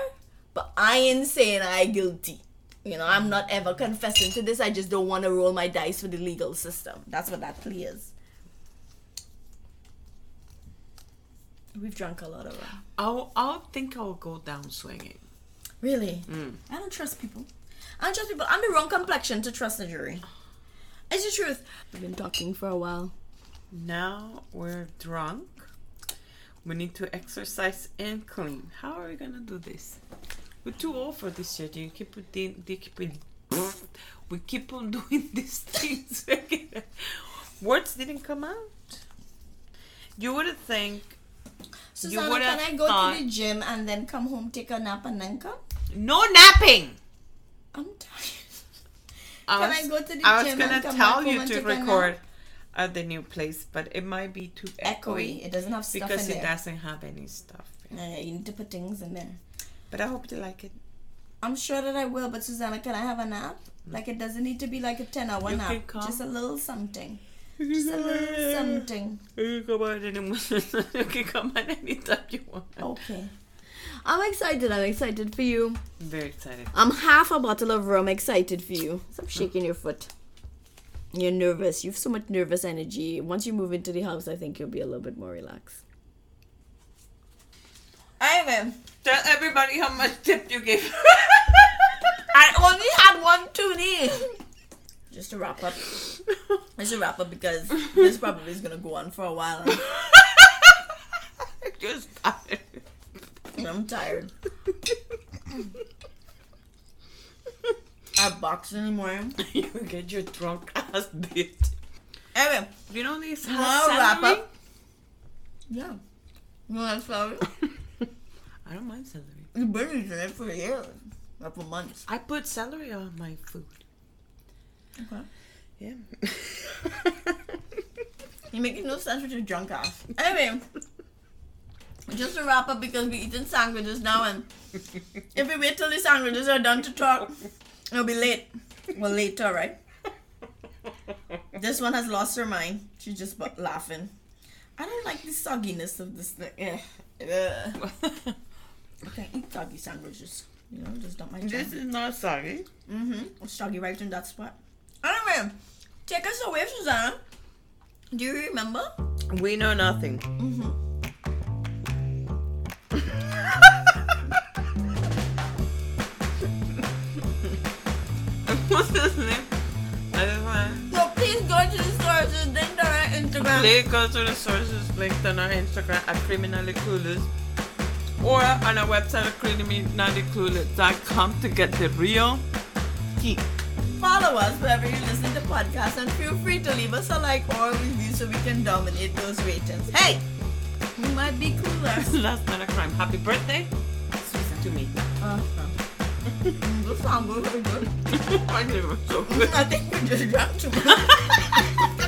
but I ain't saying I guilty. You know, I'm not ever confessing to this. I just don't want to roll my dice with the legal system. That's what that plea is. We've drunk a lot of rum. I'll, I'll think I'll go down swinging. Really? Mm. I don't trust people. I don't trust people. I'm the wrong complexion to trust a jury. It's the truth. We've been talking for a while. Now we're drunk. We need to exercise and clean. How are we gonna do this? We're too old for this shit. You keep doing, they keep on- we keep on doing these things. Words didn't come out. You would think Susanna, would've can I go thought- to the gym and then come home, take a nap, and then come? no napping. I'm tired. I Can was, I go to the I was gonna and tell you to take a nap? record at the new place, but it might be too Echoey. echoey It doesn't have stuff in there. because it there. doesn't have any stuff. Uh, you need to put things in there. But I hope you like it. I'm sure that I will, but Susanna, can I have a nap? Like it doesn't need to be like a ten hour You nap. can. Just a little something. Just a little something. You can come out any you can come out anytime you want. Okay. I'm excited. I'm excited for you. Very excited. I'm half a bottle of rum excited for you. Stop shaking your foot. You're nervous. You have so much nervous energy. Once you move into the house, I think you'll be a little bit more relaxed. Anyway, Tell everybody how much tip you gave. I only had one toonie. Just to wrap up. Just to wrap up because this probably is gonna go on for a while. Just tired. I'm tired. I box anymore. you get your drunk ass bitch. Anyway, You know these wanna has wrap celery? up? yeah. You want to? I don't mind celery. You've been eating it for years. not for months. I put celery on my food. Okay. Yeah. You're making no sense with your drunk ass. Anyway, just to wrap up because we're eating sandwiches now, and if we wait till the sandwiches are done to talk, it'll be late. Well, later, right? This one has lost her mind. She's just bu- laughing. I don't like the sogginess of this thing. Ugh. I can't eat soggy sandwiches. You know, just not my this is not soggy. Mm-hmm. Soggy right in that spot. Anyway, take us away, Susanna. Do you remember? We know nothing. Mm-hmm. What's his name? I just want. So please go to the sources, linked on our Instagram. Please go to the sources linked on our Instagram at Criminally Clueless or on our website at criminallyclueless.com to get the real tea. Follow us wherever you listen to podcasts and feel free to leave us a like or a review so we can dominate those ratings. Hey, we might be cooler. That's not a crime. Happy birthday, Susan, to me. Uh-huh. this sounds good. good. I knew was so good. I think we just drank too much.